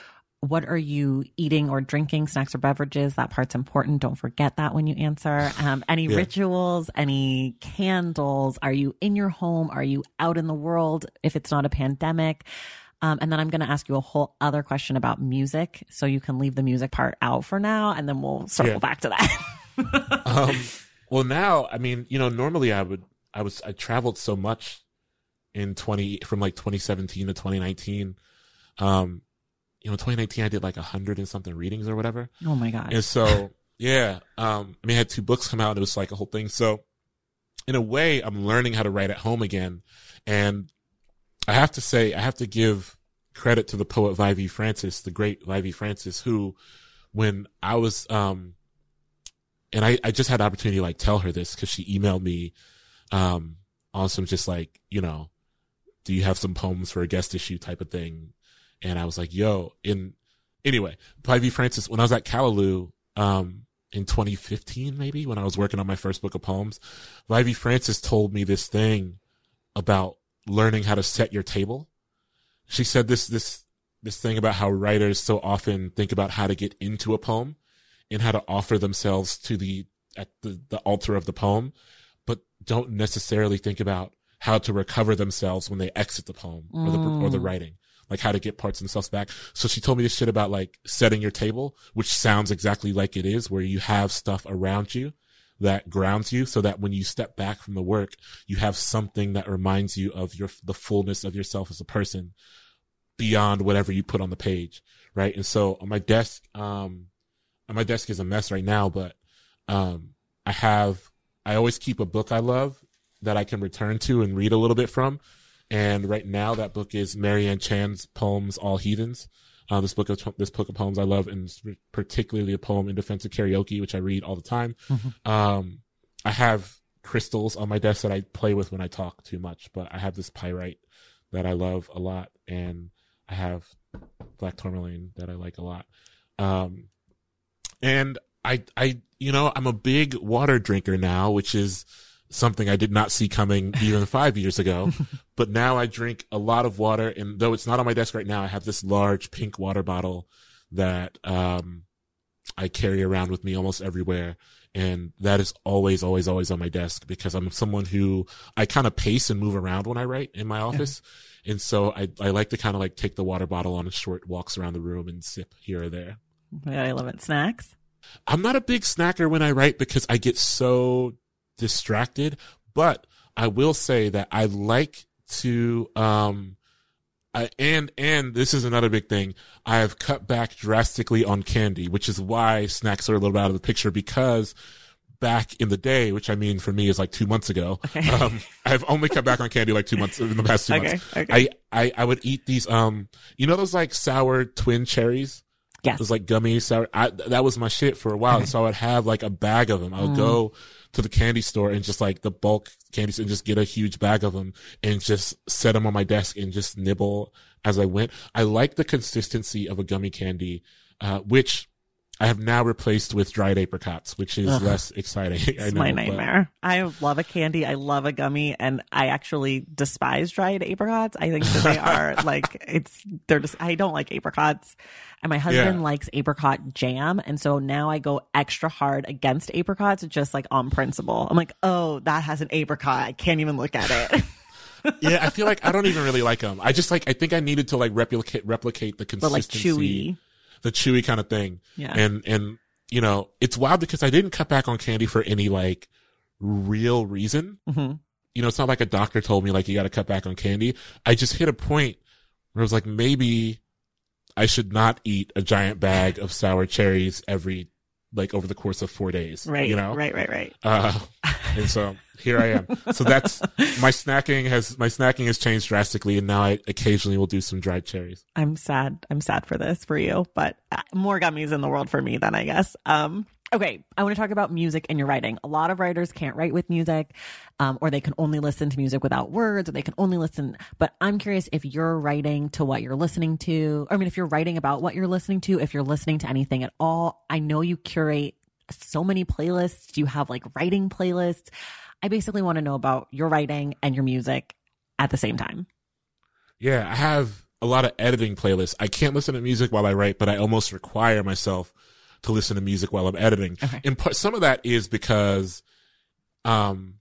What are you eating or drinking? Snacks or beverages? That part's important. Don't forget that when you answer. Um, any Yeah. rituals? Any candles? Are you in your home? Are you out in the world? If it's not a pandemic. Um, and then I'm going to ask you a whole other question about music. So you can leave the music part out for now and then we'll circle Yeah. back to that. um, well, now, I mean, you know, normally I would, I was, I traveled so much in 20, from like 2017 to 2019. Um, you know, 2019, I did like a hundred and something readings or whatever. oh my God. And so, yeah, um, I mean, I had two books come out. It was like a whole thing. So in a way, I'm learning how to write at home again. And I have to say, I have to give credit to the poet Vievee Francis, the great Vievee Francis, who, when I was, um, and I, I just had the opportunity to like tell her this because she emailed me, um, on some just like, you know, do you have some poems for a guest issue type of thing? And I was like, yo, in, anyway, Vievee Francis, when I was at Callaloo, um, in 2015, maybe when I was working on my first book of poems, Vievee Francis told me this thing about learning how to set your table. She said this, this, this thing about how writers so often think about how to get into a poem and how to offer themselves to the, at the, the altar of the poem, but don't necessarily think about how to recover themselves when they exit the poem or the, or the writing. Like how to get parts of themselves back. So she told me this shit about like setting your table, which sounds exactly like it is, where you have stuff around you that grounds you so that when you step back from the work, you have something that reminds you of your, the fullness of yourself as a person beyond whatever you put on the page. Right. And so on my desk, um, and my desk is a mess right now, but, um, I have, I always keep a book I love that I can return to and read a little bit from. And right now that book is Marianne Chan's poems, All Heathens. Uh, this book of, this book of poems I love and particularly a poem in defense of karaoke, which I read all the time. Um, I have crystals on my desk that I play with when I talk too much, but I have this pyrite that I love a lot and I have black tourmaline that I like a lot. Um, and I, I, you know, I'm a big water drinker now, which is something I did not see coming even five years ago. But now I drink a lot of water. And though it's not on my desk right now, I have this large pink water bottle that, um, I carry around with me almost everywhere. And that is always, always, always on my desk because I'm someone who I kind of pace and move around when I write in my office. And so I, I like to kind of like take the water bottle on short walks around the room and sip here or there. I love it. Snacks. I'm not a big snacker when I write because I get so distracted, but I will say that I like to, um, I, and, and this is another big thing. I have cut back drastically on candy, which is why snacks are a little bit out of the picture because back in the day, which I mean for me is like two months ago. Okay. Um, I've only cut back on candy like two months in the past two Okay, months. okay. I, I, I would eat these, um, you know, those like sour twin cherries? Yes. Those like gummy sour. I, that was my shit for a while. And so I would have like a bag of them. I would go to the candy store and just like the bulk candies and just get a huge bag of them and just set them on my desk and just nibble as I went. I like the consistency of a gummy candy, uh, which I have now replaced with dried apricots, which is Ugh. less exciting. I It's know, my but- nightmare. I love a candy. I love a gummy, and I actually despise dried apricots. I think that they are like it's they're just. I don't like apricots, and my husband Yeah. likes apricot jam, and so now I go extra hard against apricots, just like on principle. I'm like, oh, that has an apricot. I can't even look at it. yeah, I feel like I don't even really like them. I just like I think I needed to like replicate replicate the but like consistency, chewy. The chewy kind of thing. Yeah. And and you know, it's wild because I didn't cut back on candy for any like real reason. hmm You know, it's not like a doctor told me like you got to cut back on candy. I just hit a point where I was like maybe I should not eat a giant bag of sour cherries every like over the course of 4 days, Right. you know. Right. Right. Right. Uh, and so here I am. So that's my snacking has my snacking has changed drastically, and now I occasionally will do some dried cherries. I'm sad. I'm sad for this for you, but uh, more gummies in the world for me then I guess. Um, okay, I want to talk about music and your writing. A lot of writers can't write with music, um, or they can only listen to music without words, or they can only listen. But I'm curious if you're writing to what you're listening to. I mean, if you're writing about what you're listening to, if you're listening to anything at all. I know you curate so many playlists. Do You have like writing playlists. I basically want to know about your writing and your music at the same time. Yeah, I have a lot of editing playlists. I can't listen to music while I write, but I almost require myself to listen to music while I'm editing. Okay. And part, some of that is because, um,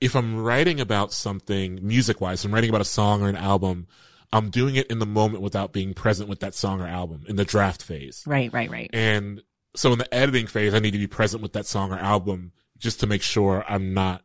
if I'm writing about something music wise, I'm writing about a song or an album, I'm doing it in the moment without being present with that song or album in the draft phase. Right, right, right. And so in the editing phase, I need to be present with that song or album just to make sure I'm not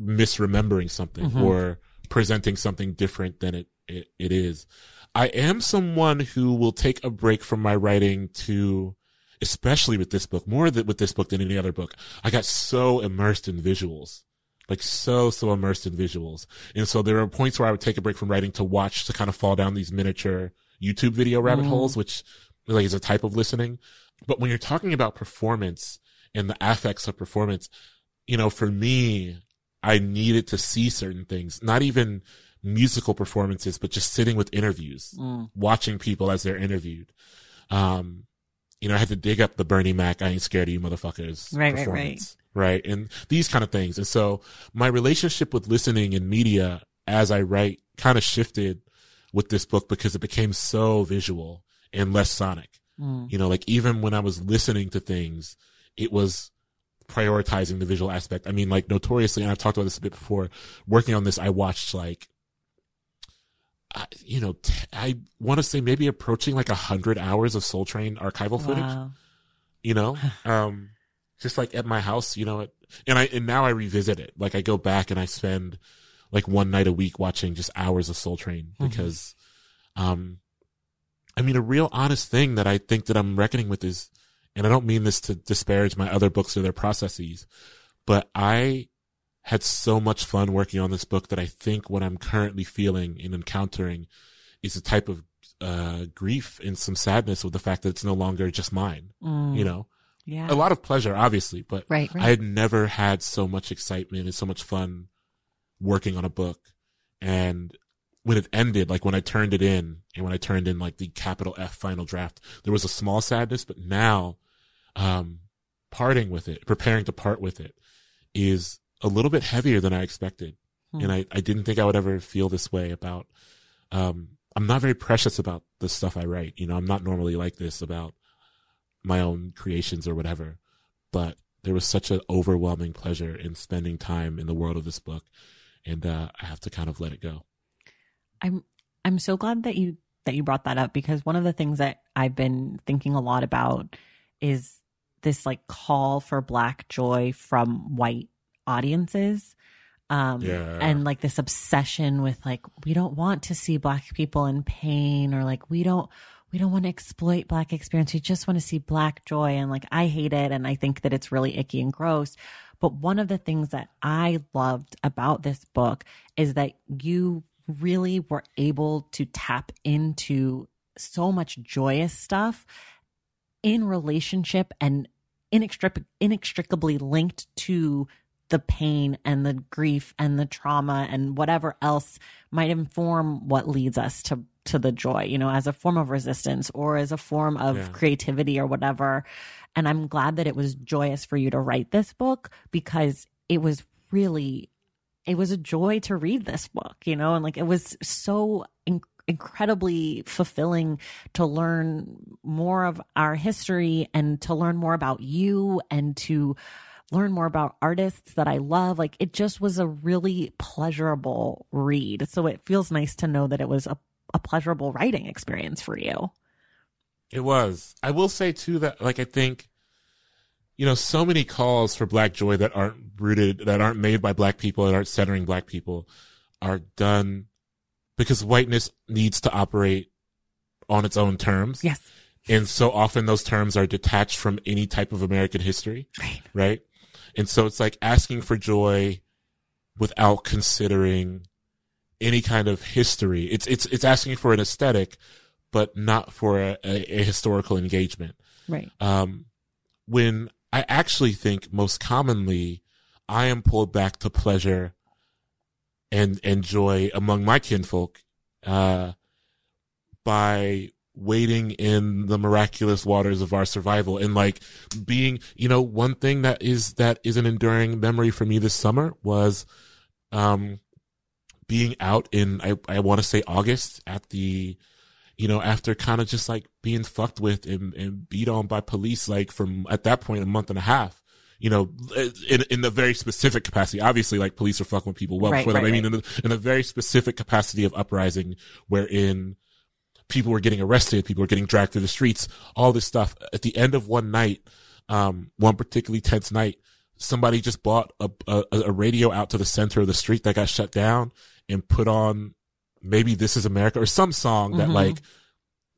misremembering something Mhm. or presenting something different than it, it, it is. I am someone who will take a break from my writing to, especially with this book, more than with this book than any other book. I got so immersed in visuals. Like so, so immersed in visuals. And so there are points where I would take a break from writing to watch to kind of fall down these miniature YouTube video rabbit Mm. holes, which like is a type of listening. But when you're talking about performance and the affects of performance, you know, for me, I needed to see certain things, not even musical performances, but just sitting with interviews, Mm. watching people as they're interviewed. Um, you know, I had to dig up the Bernie Mac, I ain't scared of you motherfuckers Right, right, right. Right. And these kind of things. And so my relationship with listening and media as I write kind of shifted with this book because it became so visual and less sonic. Mm. You know, like even when I was listening to things, it was prioritizing the visual aspect. I mean, like notoriously, and I've talked about this a bit before, working on this, I watched like, you know, t- I want to say maybe approaching like a hundred hours of Soul Train archival footage Wow. you know um just like at my house you know it, and i and now i revisit it like i go back and i spend like one night a week watching just hours of soul train Mhm. because um i mean a real honest thing that i think that i'm reckoning with is and i don't mean this to disparage my other books or their processes but i had so much fun working on this book that i think what i'm currently feeling and encountering is a type of uh grief and some sadness with the fact that it's no longer just mine Mm. you know yeah. a lot of pleasure obviously but Right, right. i had never had so much excitement and so much fun working on a book and when it ended like when i turned it in and when i turned in like the capital f final draft there was a small sadness but now um parting with it preparing to part with it is a little bit heavier than i expected Hmm. and i i didn't think i would ever feel this way about um i'm not very precious about the stuff i write you know i'm not normally like this about my own creations or whatever. But there was such an overwhelming pleasure in spending time in the world of this book. And uh, I have to kind of let it go. I'm I'm so glad that you that you brought that up because one of the things that I've been thinking a lot about is this like call for black joy from white audiences. Um Yeah. and like this obsession with like we don't want to see black people in pain or like we don't we don't want to exploit black experience. We just want to see black joy. And like, I hate it. And I think that it's really icky and gross. But one of the things that I loved about this book is that you really were able to tap into so much joyous stuff in relationship and inextric- inextricably linked to the pain and the grief and the trauma and whatever else might inform what leads us to to the joy you know as a form of resistance or as a form of yeah. creativity or whatever and i'm glad that it was joyous for you to write this book because it was really it was a joy to read this book you know and like it was so in- incredibly fulfilling to learn more of our history and to learn more about you and to learn more about artists that I love. Like it just was a really pleasurable read. So it feels nice to know that it was a, a pleasurable writing experience for you. It was. I will say too that like I think you know so many calls for black joy that aren't rooted that aren't made by black people that aren't centering black people are done because whiteness needs to operate on its own terms. Yes. And so often those terms are detached from any type of American history. Right. Right. And so it's like asking for joy without considering any kind of history. It's, it's, it's asking for an aesthetic, but not for a, a, a historical engagement. Right. Um, when I actually think most commonly I am pulled back to pleasure and, and joy among my kinfolk, uh, by wading in the miraculous waters of our survival and like being, you know, one thing that is, that is an enduring memory for me this summer was, um, being out in, I, I want to say August at the, you know, after kind of just like being fucked with and, and beat on by police, like from at that point, a month and a half, you know, in, in a very specific capacity. Obviously, like police are fucking with people well right, before that. Right, I mean, in, a, in a very specific capacity of uprising wherein, people were getting arrested, people were getting dragged through the streets, all this stuff. At the end of one night, um, one particularly tense night, somebody just bought a, a, a radio out to the center of the street that got shut down and put on maybe This Is America or some song mm-hmm. that like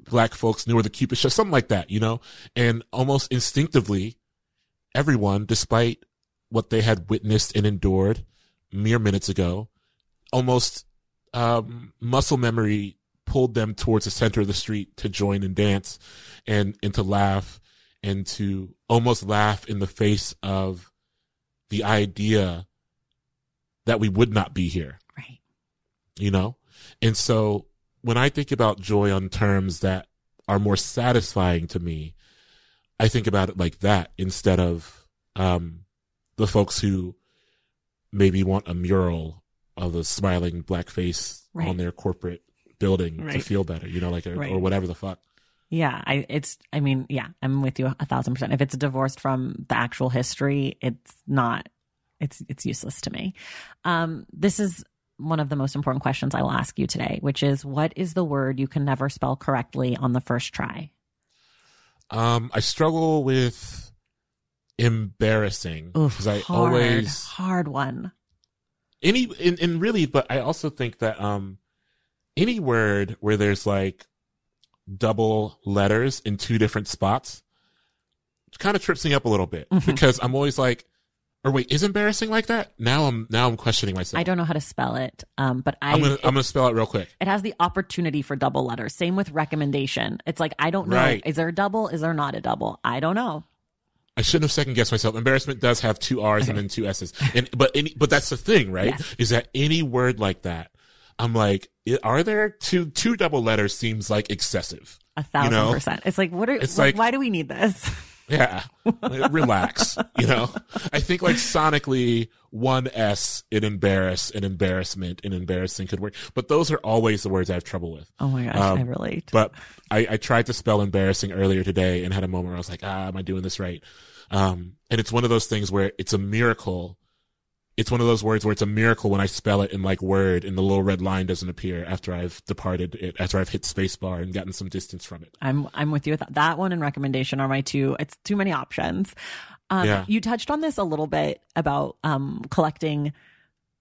black folks knew where the Cupid show, something like that, you know? And almost instinctively, everyone, despite what they had witnessed and endured mere minutes ago, almost um, muscle memory pulled them towards the center of the street to join and dance and, and to laugh and to almost laugh in the face of the idea that we would not be here. Right. You know? And so when I think about joy on terms that are more satisfying to me, I think about it like that instead of, um, the folks who maybe want a mural of a smiling black face right. on their corporate building right. to feel better, you know, like, a, right. or whatever the fuck. Yeah, I it's I mean, yeah, I'm with you a thousand percent. If it's divorced from the actual history, it's not it's it's useless to me. Um, this is one of the most important questions I will ask you today, which is what is the word you can never spell correctly on the first try? Um, I struggle with embarrassing because I always hard one. Any and, and really, but I also think that um any word where there's like double letters in two different spots kind of trips me up a little bit mm-hmm. because I'm always like, or wait, is embarrassing like that? Now I'm now I'm questioning myself. I don't know how to spell it, um, but I I'm gonna, it, I'm gonna spell it real quick. It has the opportunity for double letters. Same with recommendation. It's like I don't know. Right. Is there a double? Is there not a double? I don't know. I shouldn't have second guessed myself. Embarrassment does have two R's okay. and then two S's, and but any but that's the thing, right? Yes. Is that any word like that I'm like, are there two two double letters? Seems like excessive. A thousand you know? percent. It's like, what are? It's like, why do we need this? Yeah, relax. You know, I think like sonically, one S in embarrass and embarrassment and embarrassing could work, but those are always the words I have trouble with. Oh my gosh, um, I relate. But I, I tried to spell embarrassing earlier today and had a moment where I was like, ah, am I doing this right? Um, and it's one of those things where it's a miracle it's one of those words where it's a miracle when I spell it in like word and the little red line doesn't appear after I've departed it, after I've hit spacebar and gotten some distance from it. I'm, I'm with you with that. that one and recommendation are my two. It's too many options. Um, yeah. you touched on this a little bit about, um, collecting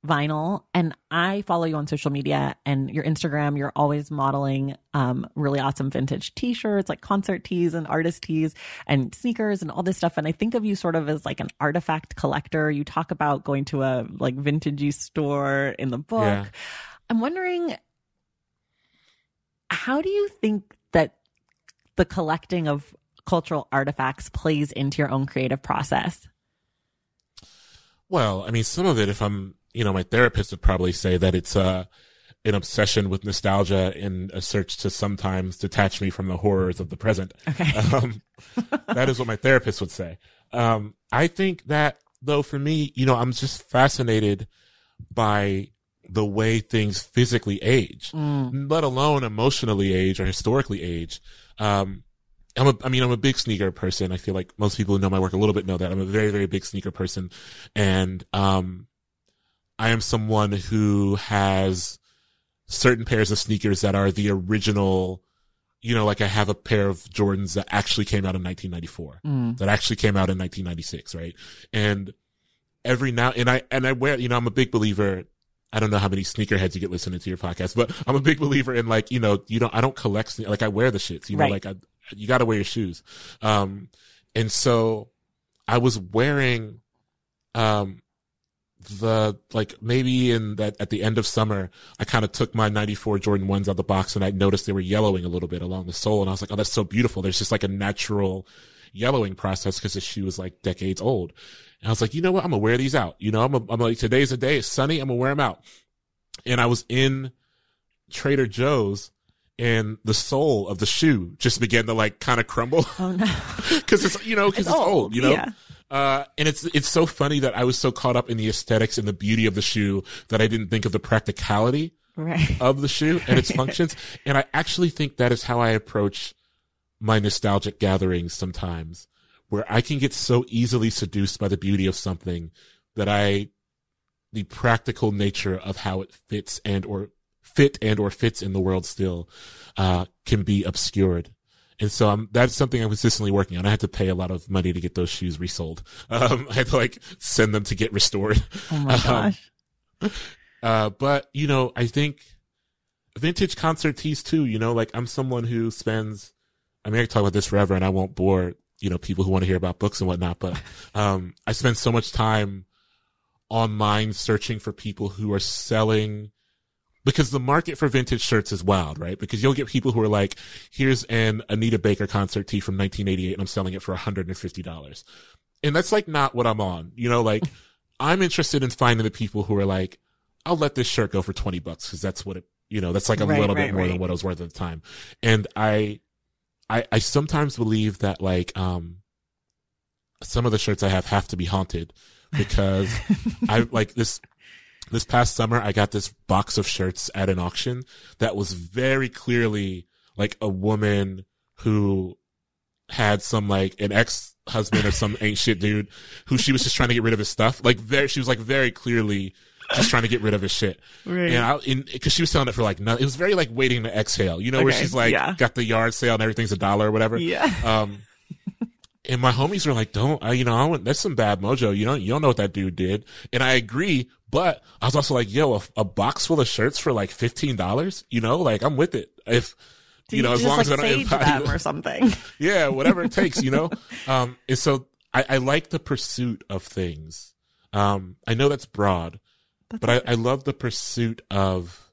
vinyl and I follow you on social media and your Instagram, you're always modeling um, really awesome vintage t-shirts, like concert tees and artist tees and sneakers and all this stuff. And I think of you sort of as like an artifact collector. You talk about going to a like vintagey store in the book. Yeah. I'm wondering how do you think that the collecting of cultural artifacts plays into your own creative process? Well, I mean, some of it, if I'm you know, my therapist would probably say that it's uh, an obsession with nostalgia and a search to sometimes detach me from the horrors of the present. Okay. Um, that is what my therapist would say. Um, I think that though for me, you know, I'm just fascinated by the way things physically age, mm. let alone emotionally age or historically age. Um, I'm a, I mean, I'm a big sneaker person. I feel like most people who know my work a little bit know that I'm a very, very big sneaker person. And, um, I am someone who has certain pairs of sneakers that are the original, you know, like I have a pair of Jordans that actually came out in 1994, mm. that actually came out in 1996, right? And every now, and I, and I wear, you know, I'm a big believer. I don't know how many sneakerheads you get listening to your podcast, but I'm a big believer in like, you know, you don't, I don't collect, like I wear the shits, you know, right. like I, you gotta wear your shoes. Um, and so I was wearing, um, the like maybe in that at the end of summer, I kind of took my 94 Jordan ones out of the box and I noticed they were yellowing a little bit along the sole. And I was like, Oh, that's so beautiful. There's just like a natural yellowing process because the shoe was like decades old. And I was like, you know what? I'm gonna wear these out. You know, I'm, a, I'm like, today's a day. It's sunny. I'm gonna wear them out. And I was in Trader Joe's and the sole of the shoe just began to like kind of crumble. Oh no. Cause it's, you know, cause it's, it's old, old, you know? Yeah. Uh, and it's, it's so funny that I was so caught up in the aesthetics and the beauty of the shoe that I didn't think of the practicality right. of the shoe and its functions. And I actually think that is how I approach my nostalgic gatherings sometimes, where I can get so easily seduced by the beauty of something that I, the practical nature of how it fits and or fit and or fits in the world still, uh, can be obscured. And so I'm, that's something I'm consistently working on. I had to pay a lot of money to get those shoes resold. Um, I had to like send them to get restored. Oh my gosh. Um, uh, but you know, I think vintage concert tees too, you know, like I'm someone who spends, I mean, I can talk about this forever and I won't bore, you know, people who want to hear about books and whatnot, but, um, I spend so much time online searching for people who are selling because the market for vintage shirts is wild, right? Because you'll get people who are like, here's an Anita Baker concert tee from 1988 and I'm selling it for $150. And that's like not what I'm on. You know, like I'm interested in finding the people who are like, I'll let this shirt go for 20 bucks because that's what it, you know, that's like a right, little right, bit more right. than what it was worth at the time. And I, I, I sometimes believe that like, um, some of the shirts I have have to be haunted because I like this this past summer, I got this box of shirts at an auction that was very clearly like a woman who had some like an ex husband or some ain't shit dude who she was just trying to get rid of his stuff. Like very, she was like very clearly just trying to get rid of his shit. Right. And I, in, cause she was selling it for like, nothing. it was very like waiting to exhale, you know, okay. where she's like, yeah. got the yard sale and everything's a dollar or whatever. Yeah. Um, and my homies were like, don't, I, you know, I want, that's some bad mojo. You don't, you don't know what that dude did. And I agree, but I was also like, yo, a, a box full of shirts for like $15, you know, like I'm with it. If, Do you, know, as long like as I don't embody them or something. yeah, whatever it takes, you know? Um, and so I, I like the pursuit of things. Um, I know that's broad, that's but I, I love the pursuit of,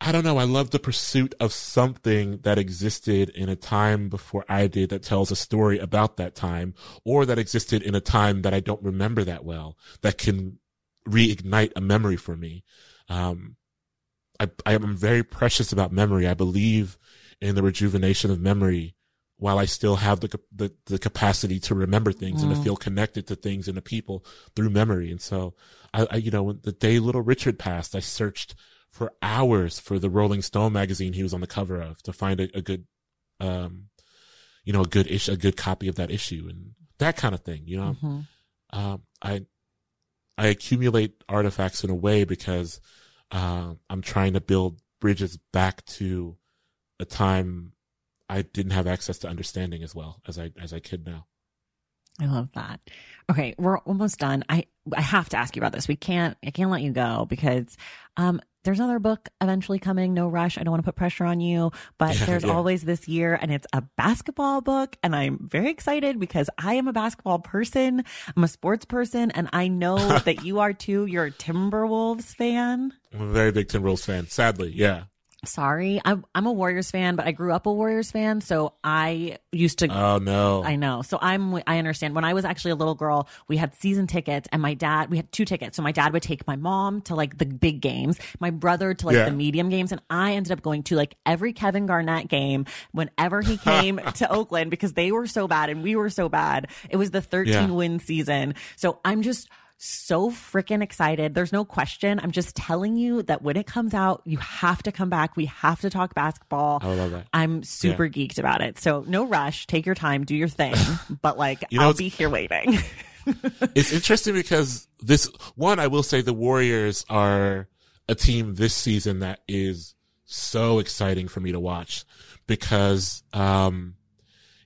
I don't know. I love the pursuit of something that existed in a time before I did that tells a story about that time or that existed in a time that I don't remember that well that can reignite a memory for me. Um, I, I am very precious about memory. I believe in the rejuvenation of memory while I still have the, the, the capacity to remember things mm. and to mm. feel connected to things and to people through memory. And so I, I, you know, when the day little Richard passed, I searched for hours for the Rolling Stone magazine he was on the cover of to find a, a good, um, you know, a good issue, a good copy of that issue and that kind of thing, you know. Mm-hmm. Um, I, I accumulate artifacts in a way because, uh, I'm trying to build bridges back to a time I didn't have access to understanding as well as I, as I could now. I love that. Okay, we're almost done. I I have to ask you about this. We can't I can't let you go because um there's another book eventually coming, no rush. I don't want to put pressure on you, but there's yeah. always this year and it's a basketball book and I'm very excited because I am a basketball person. I'm a sports person and I know that you are too. You're a Timberwolves fan. I'm a very big Timberwolves fan. Sadly, yeah. Sorry. I'm I'm a Warriors fan, but I grew up a Warriors fan, so I used to Oh no. I know. So I'm, I understand. When I was actually a little girl, we had season tickets and my dad, we had two tickets. So my dad would take my mom to like the big games, my brother to like Yeah. the medium games. And I ended up going to like every Kevin Garnett game whenever he came to Oakland because they were so bad and we were so bad. It was the 13 Yeah. win season. So I'm just, so freaking excited. There's no question. I'm just telling you that when it comes out, you have to come back. We have to talk basketball. I love that. I'm super geeked about it. So no rush. Take your time. Do your thing. But like, You know, I'll be here waiting. it's interesting because this one, I will say the Warriors are a team this season that is so exciting for me to watch because, um,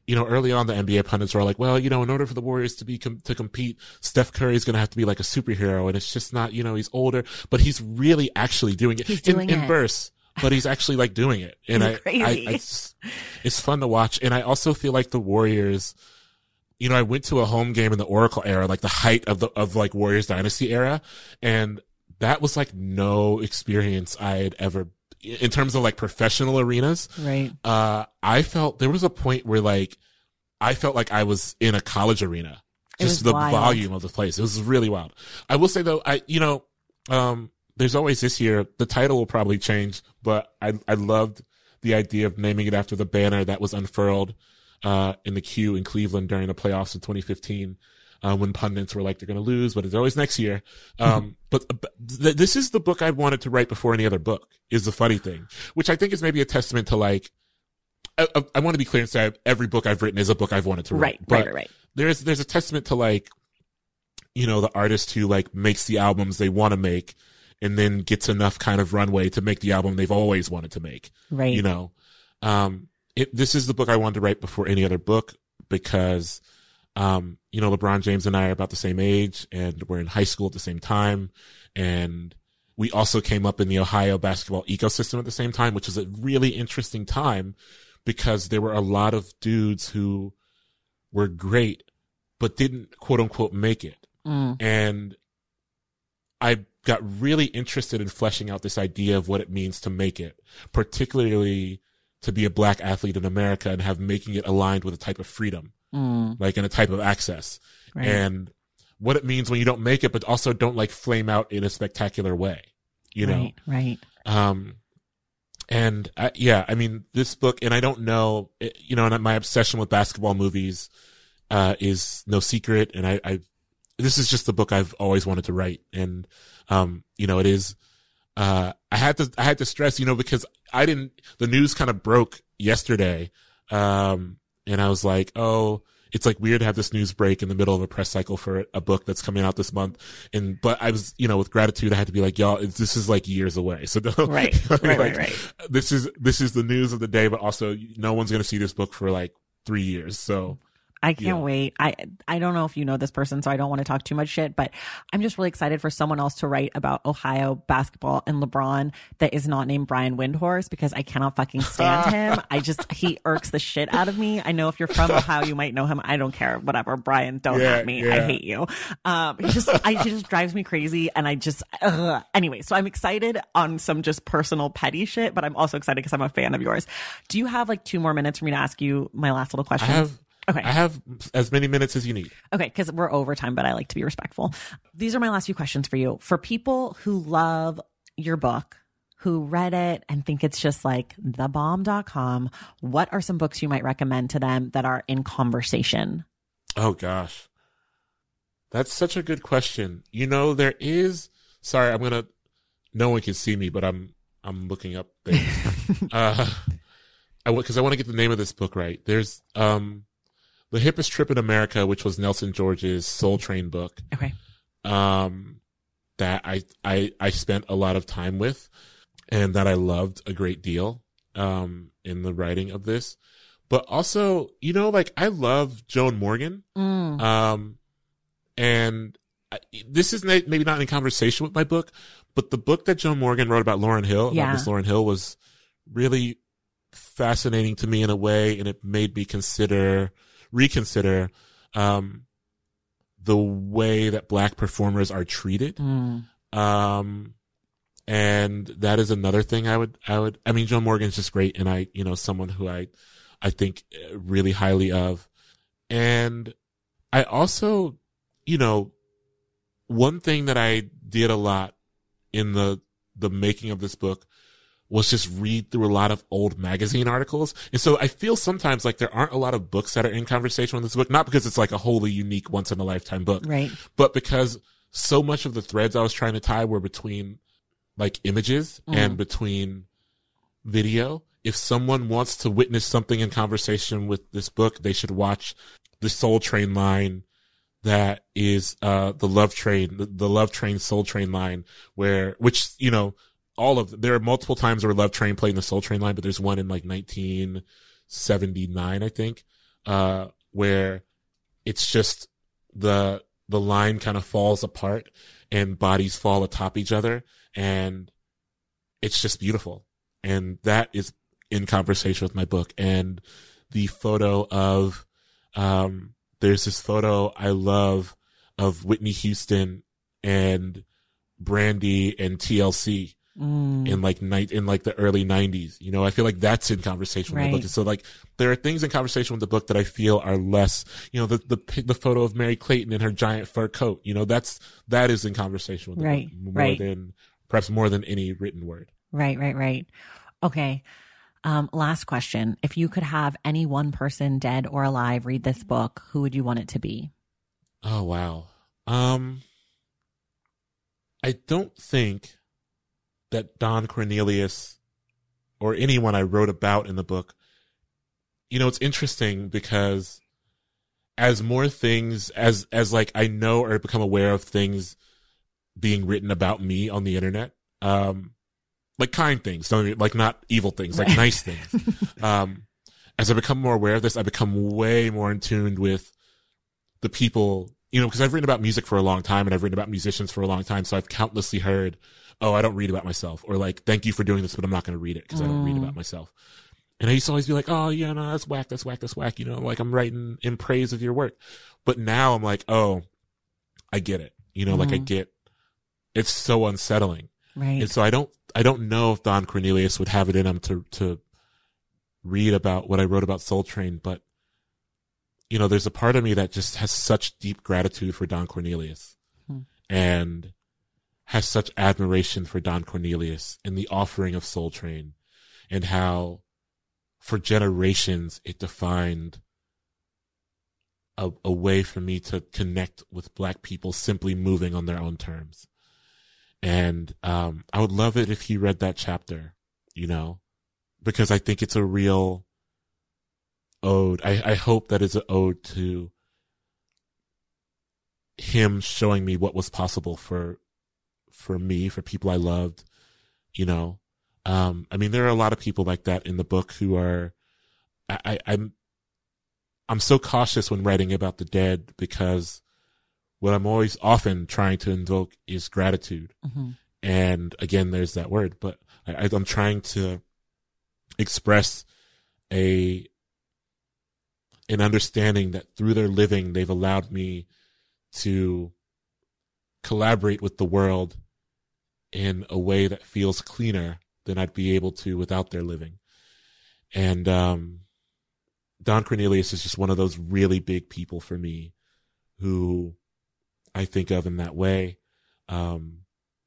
you know, early on the NBA pundits were like, well, you know, in order for the Warriors to be, com- to compete, Steph Curry is going to have to be like a superhero. And it's just not, you know, he's older, but he's really actually doing it He's in, doing in it. verse. But he's actually like doing it. And I, I, crazy. I, it's, it's fun to watch. And I also feel like the Warriors, you know, I went to a home game in the Oracle era, like the height of the, of like Warriors dynasty era. And that was like no experience I had ever, in terms of like professional arenas. right. Uh, I felt there was a point where like, I felt like I was in a college arena. Just the wild. volume of the place. It was really wild. I will say though, I, you know, um, there's always this year, the title will probably change, but I, I loved the idea of naming it after the banner that was unfurled, uh, in the Q in Cleveland during the playoffs of 2015. Uh, when pundits were like, they're going to lose, but it's always next year. Um, but, but th- this is the book I wanted to write before any other book is the funny thing, which I think is maybe a testament to like, I, I, I want to be clear and say every book I've written is a book I've wanted to write. Right. But Right. Right. there's there's a testament to like you know the artist who like makes the albums they want to make and then gets enough kind of runway to make the album they've always wanted to make Right. you know um it this is the book i wanted to write before any other book because um you know lebron james and i are about the same age and we're in high school at the same time. And we also came up in the ohio basketball ecosystem at the same time which is a really interesting time because there were a lot of dudes who were great but didn't quote unquote make it. Mm. and I got really interested in fleshing out this idea of what it means to make it, particularly to be a black athlete in America and have making it aligned with a type of freedom, Mm. like in a type of access Right. and what it means when you don't make it, but also don't like flame out in a spectacular way, you know? Right. Right. Um, and I, yeah, I mean, this book, and I don't know, it, you know, and my obsession with basketball movies, uh, is no secret. And I, I, this is just the book I've always wanted to write. And, um, you know, it is, uh, I had to, I had to stress, you know, because I didn't, the news kind of broke yesterday. Um, and I was like, oh, it's like weird to have this news break in the middle of a press cycle for a book that's coming out this month. And, but I was, you know, with gratitude, I had to be like, y'all, this is like years away. So don't, Right. like, Right. Right. Right. this is, this is the news of the day, but also no one's going to see this book for like three years. So I can't Yeah. wait. I I don't know if you know this person, so I don't want to talk too much shit, but I'm just really excited for someone else to write about Ohio basketball and LeBron that is not named Brian Windhorst because I cannot fucking stand him. I just he irks the shit out of me. I know if you're from Ohio, you might know him. I don't care. Whatever. Brian, don't Yeah, at me. I hate you. Um he just I he just drives me crazy and I just ugh. anyway, so I'm excited on some just personal petty shit, but I'm also excited because I'm a fan of yours. Do you have like two more minutes for me to ask you my last little I question? Okay. I have as many minutes as you need. Okay, because we're over time, but I like to be respectful. These are my last few questions for you. For people who love your book, who read it and think it's just like thebomb.com, what are some books you might recommend to them that are in conversation? Oh gosh. That's such a good question. You know, there is, sorry, I'm going to, no one can see me, but I'm, I'm looking up things. uh, I cause I want to get the name of this book right. There's, um, The Hippest Trip in America, which was Nelson George's Soul Train book. Okay. um, that I, I, I spent a lot of time with and that I loved a great deal, um, in the writing of this. but also, you know, like I love Joan Morgan. Mm. Um, and I, this is maybe not in conversation with my book, but the book that Joan Morgan wrote about Lauryn Hill, about Yeah. Miss Lauryn Hill was really fascinating to me in a way. And it made me consider, reconsider, um, the way that black performers are treated. Mm. Um, and that is another thing I would, I would, I mean, Joan Morgan's just great. And I, you know, someone who I, I think uh, really highly of. And I also, you know, one thing that I did a lot in the, the making of this book was just read through a lot of old magazine articles. And so I feel sometimes like there aren't a lot of books that are in conversation with this book, not because it's like a wholly unique once in a lifetime book, Right. but because so much of the threads I was trying to tie were between like images and between video. If someone wants to witness something in conversation with this book, they should watch the Soul Train line that is uh the Love Train, the, the Love Train Soul Train line, where which you know all of there are multiple times where Love Train played in the Soul Train line, but there's one in like 1979, I think, uh, where it's just the the line kind of falls apart and bodies fall atop each other, and it's just beautiful, and that is in conversation with my book. And the photo of um there's this photo I love of Whitney Houston and Brandy and TLC Mm. in like night in like the early 90s you know i feel like that's in conversation with the book so like there are things in conversation with the book that i feel are less you know the the the photo of merry clayton in her giant fur coat you know that's that is in conversation with the Right, book more right. than perhaps more than any written word Right, right, right. Okay. Um, last question. If you could have any one person, dead or alive, read this book, who would you want it to be? oh wow um i don't think that don cornelius or anyone i wrote about in the book you know it's interesting because as more things as as like i know or become aware of things being written about me on the internet um like kind things don't like not evil things like Right. nice things um as i become more aware of this i become way more in tune with the people you know because i've written about music for a long time and i've written about musicians for a long time so i've countlessly heard oh i don't read about myself or like thank you for doing this but i'm not going to read it because i don't read Mm. about myself and I used to always be like, oh, yeah, no, that's whack, that's whack, that's whack. You know, like I'm writing in praise of your work. But now I'm like, oh, I get it. You know, like I Mhm. get, it's so unsettling. Right. And so I don't, I don't know if Don Cornelius would have it in him to, to read about what I wrote about Soul Train, but you know, there's a part of me that just has such deep gratitude for Don Cornelius Hmm. and has such admiration for Don Cornelius and the offering of Soul Train and how for generations it defined a, a way for me to connect with black people simply moving on their own terms. And um, I would love it if he read that chapter, you know, because I think it's a real ode. I, I hope that is an ode to him showing me what was possible for for me, for people I loved, you know. Um, I mean, there are a lot of people like that in the book who are, I, I, I'm, I'm so cautious when writing about the dead because what I'm always often trying to invoke is gratitude. Mhm. And again, there's that word, but I- I'm trying to express a, an understanding that through their living, they've allowed me to collaborate with the world in a way that feels cleaner than I'd be able to without their living. And, um, Don Cornelius is just one of those really big people for me who I think of in that way. Um,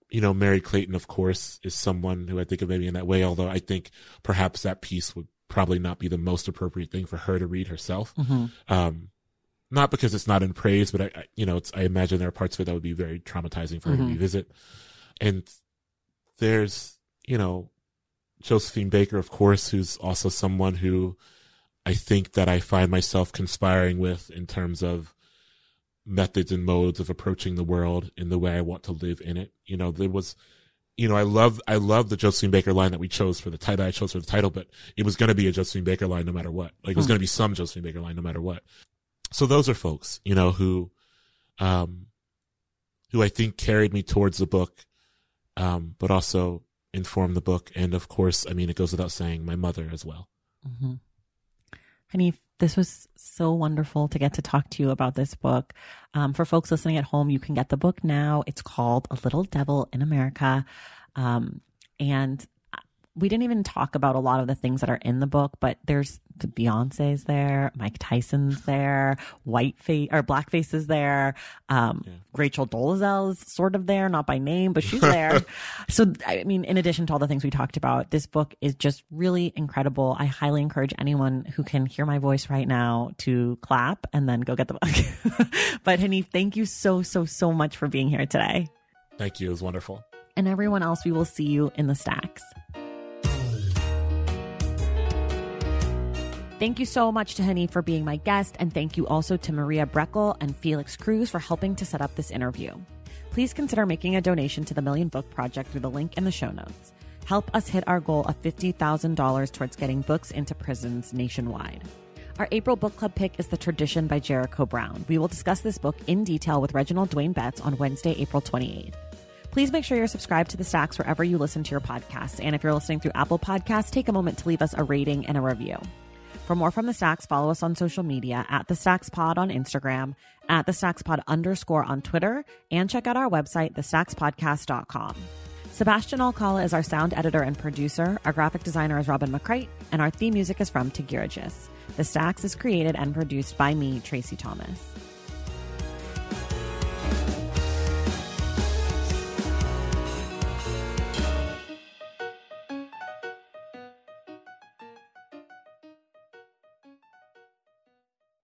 you know, Merry Clayton, of course, is someone who I think of maybe in that way, although I think perhaps that piece would probably not be the most appropriate thing for her to read herself. Mhm. Um, not because it's not in praise, but I, I you know, it's, I imagine there are parts of it that would be very traumatizing for her Mhm. to revisit. And there's, you know, Josephine Baker, of course, who's also someone who I think that I find myself conspiring with in terms of methods and modes of approaching the world in the way I want to live in it. You know, there was you know, I love I love the Josephine Baker line that we chose for the title. I chose for the title, but it was going to be a Josephine Baker line no matter what. Like it was Hmm. going to be some Josephine Baker line no matter what. So those are folks, you know, who, um, who I think carried me towards the book, um, but also inform the book. And of course, I mean, it goes without saying, my mother as well. Mm-hmm. Hanif, this was so wonderful to get to talk to you about this book. Um, for folks listening at home, you can get the book now. It's called A Little Devil in America. Um, and we didn't even talk about a lot of the things that are in the book, but there's Beyonce's there, Mike Tyson's there, white face or blackface is there. Um, Yeah. Rachel Dolezal's sort of there, not by name, but she's there. so, I mean, in addition to all the things we talked about, this book is just really incredible. I highly encourage anyone who can hear my voice right now to clap and then go get the book. but Hanif, thank you so, so, so much for being here today. Thank you. It was wonderful. And everyone else, we will see you in the stacks. Thank you so much to Hanif for being my guest, and thank you also to Maria Breckel and Felix Cruz for helping to set up this interview. Please consider making a donation to the Million Book Project through the link in the show notes. Help us hit our goal of $50,000 towards getting books into prisons nationwide. Our April book club pick is The Tradition by Jericho Brown. We will discuss this book in detail with Reginald Dwayne Betts on Wednesday, April 28th. Please make sure you're subscribed to the Stacks wherever you listen to your podcasts. And if you're listening through Apple Podcasts, take a moment to leave us a rating and a review. For more from the Stacks, follow us on social media at the Stacks Pod on Instagram, at the Stacks Pod underscore on Twitter, and check out our website, thestackspodcast.com. Sebastian Alcala is our sound editor and producer. Our graphic designer is Robin McCrite, and our theme music is from Tagirijus. The Stacks is created and produced by me, Traci Thomas.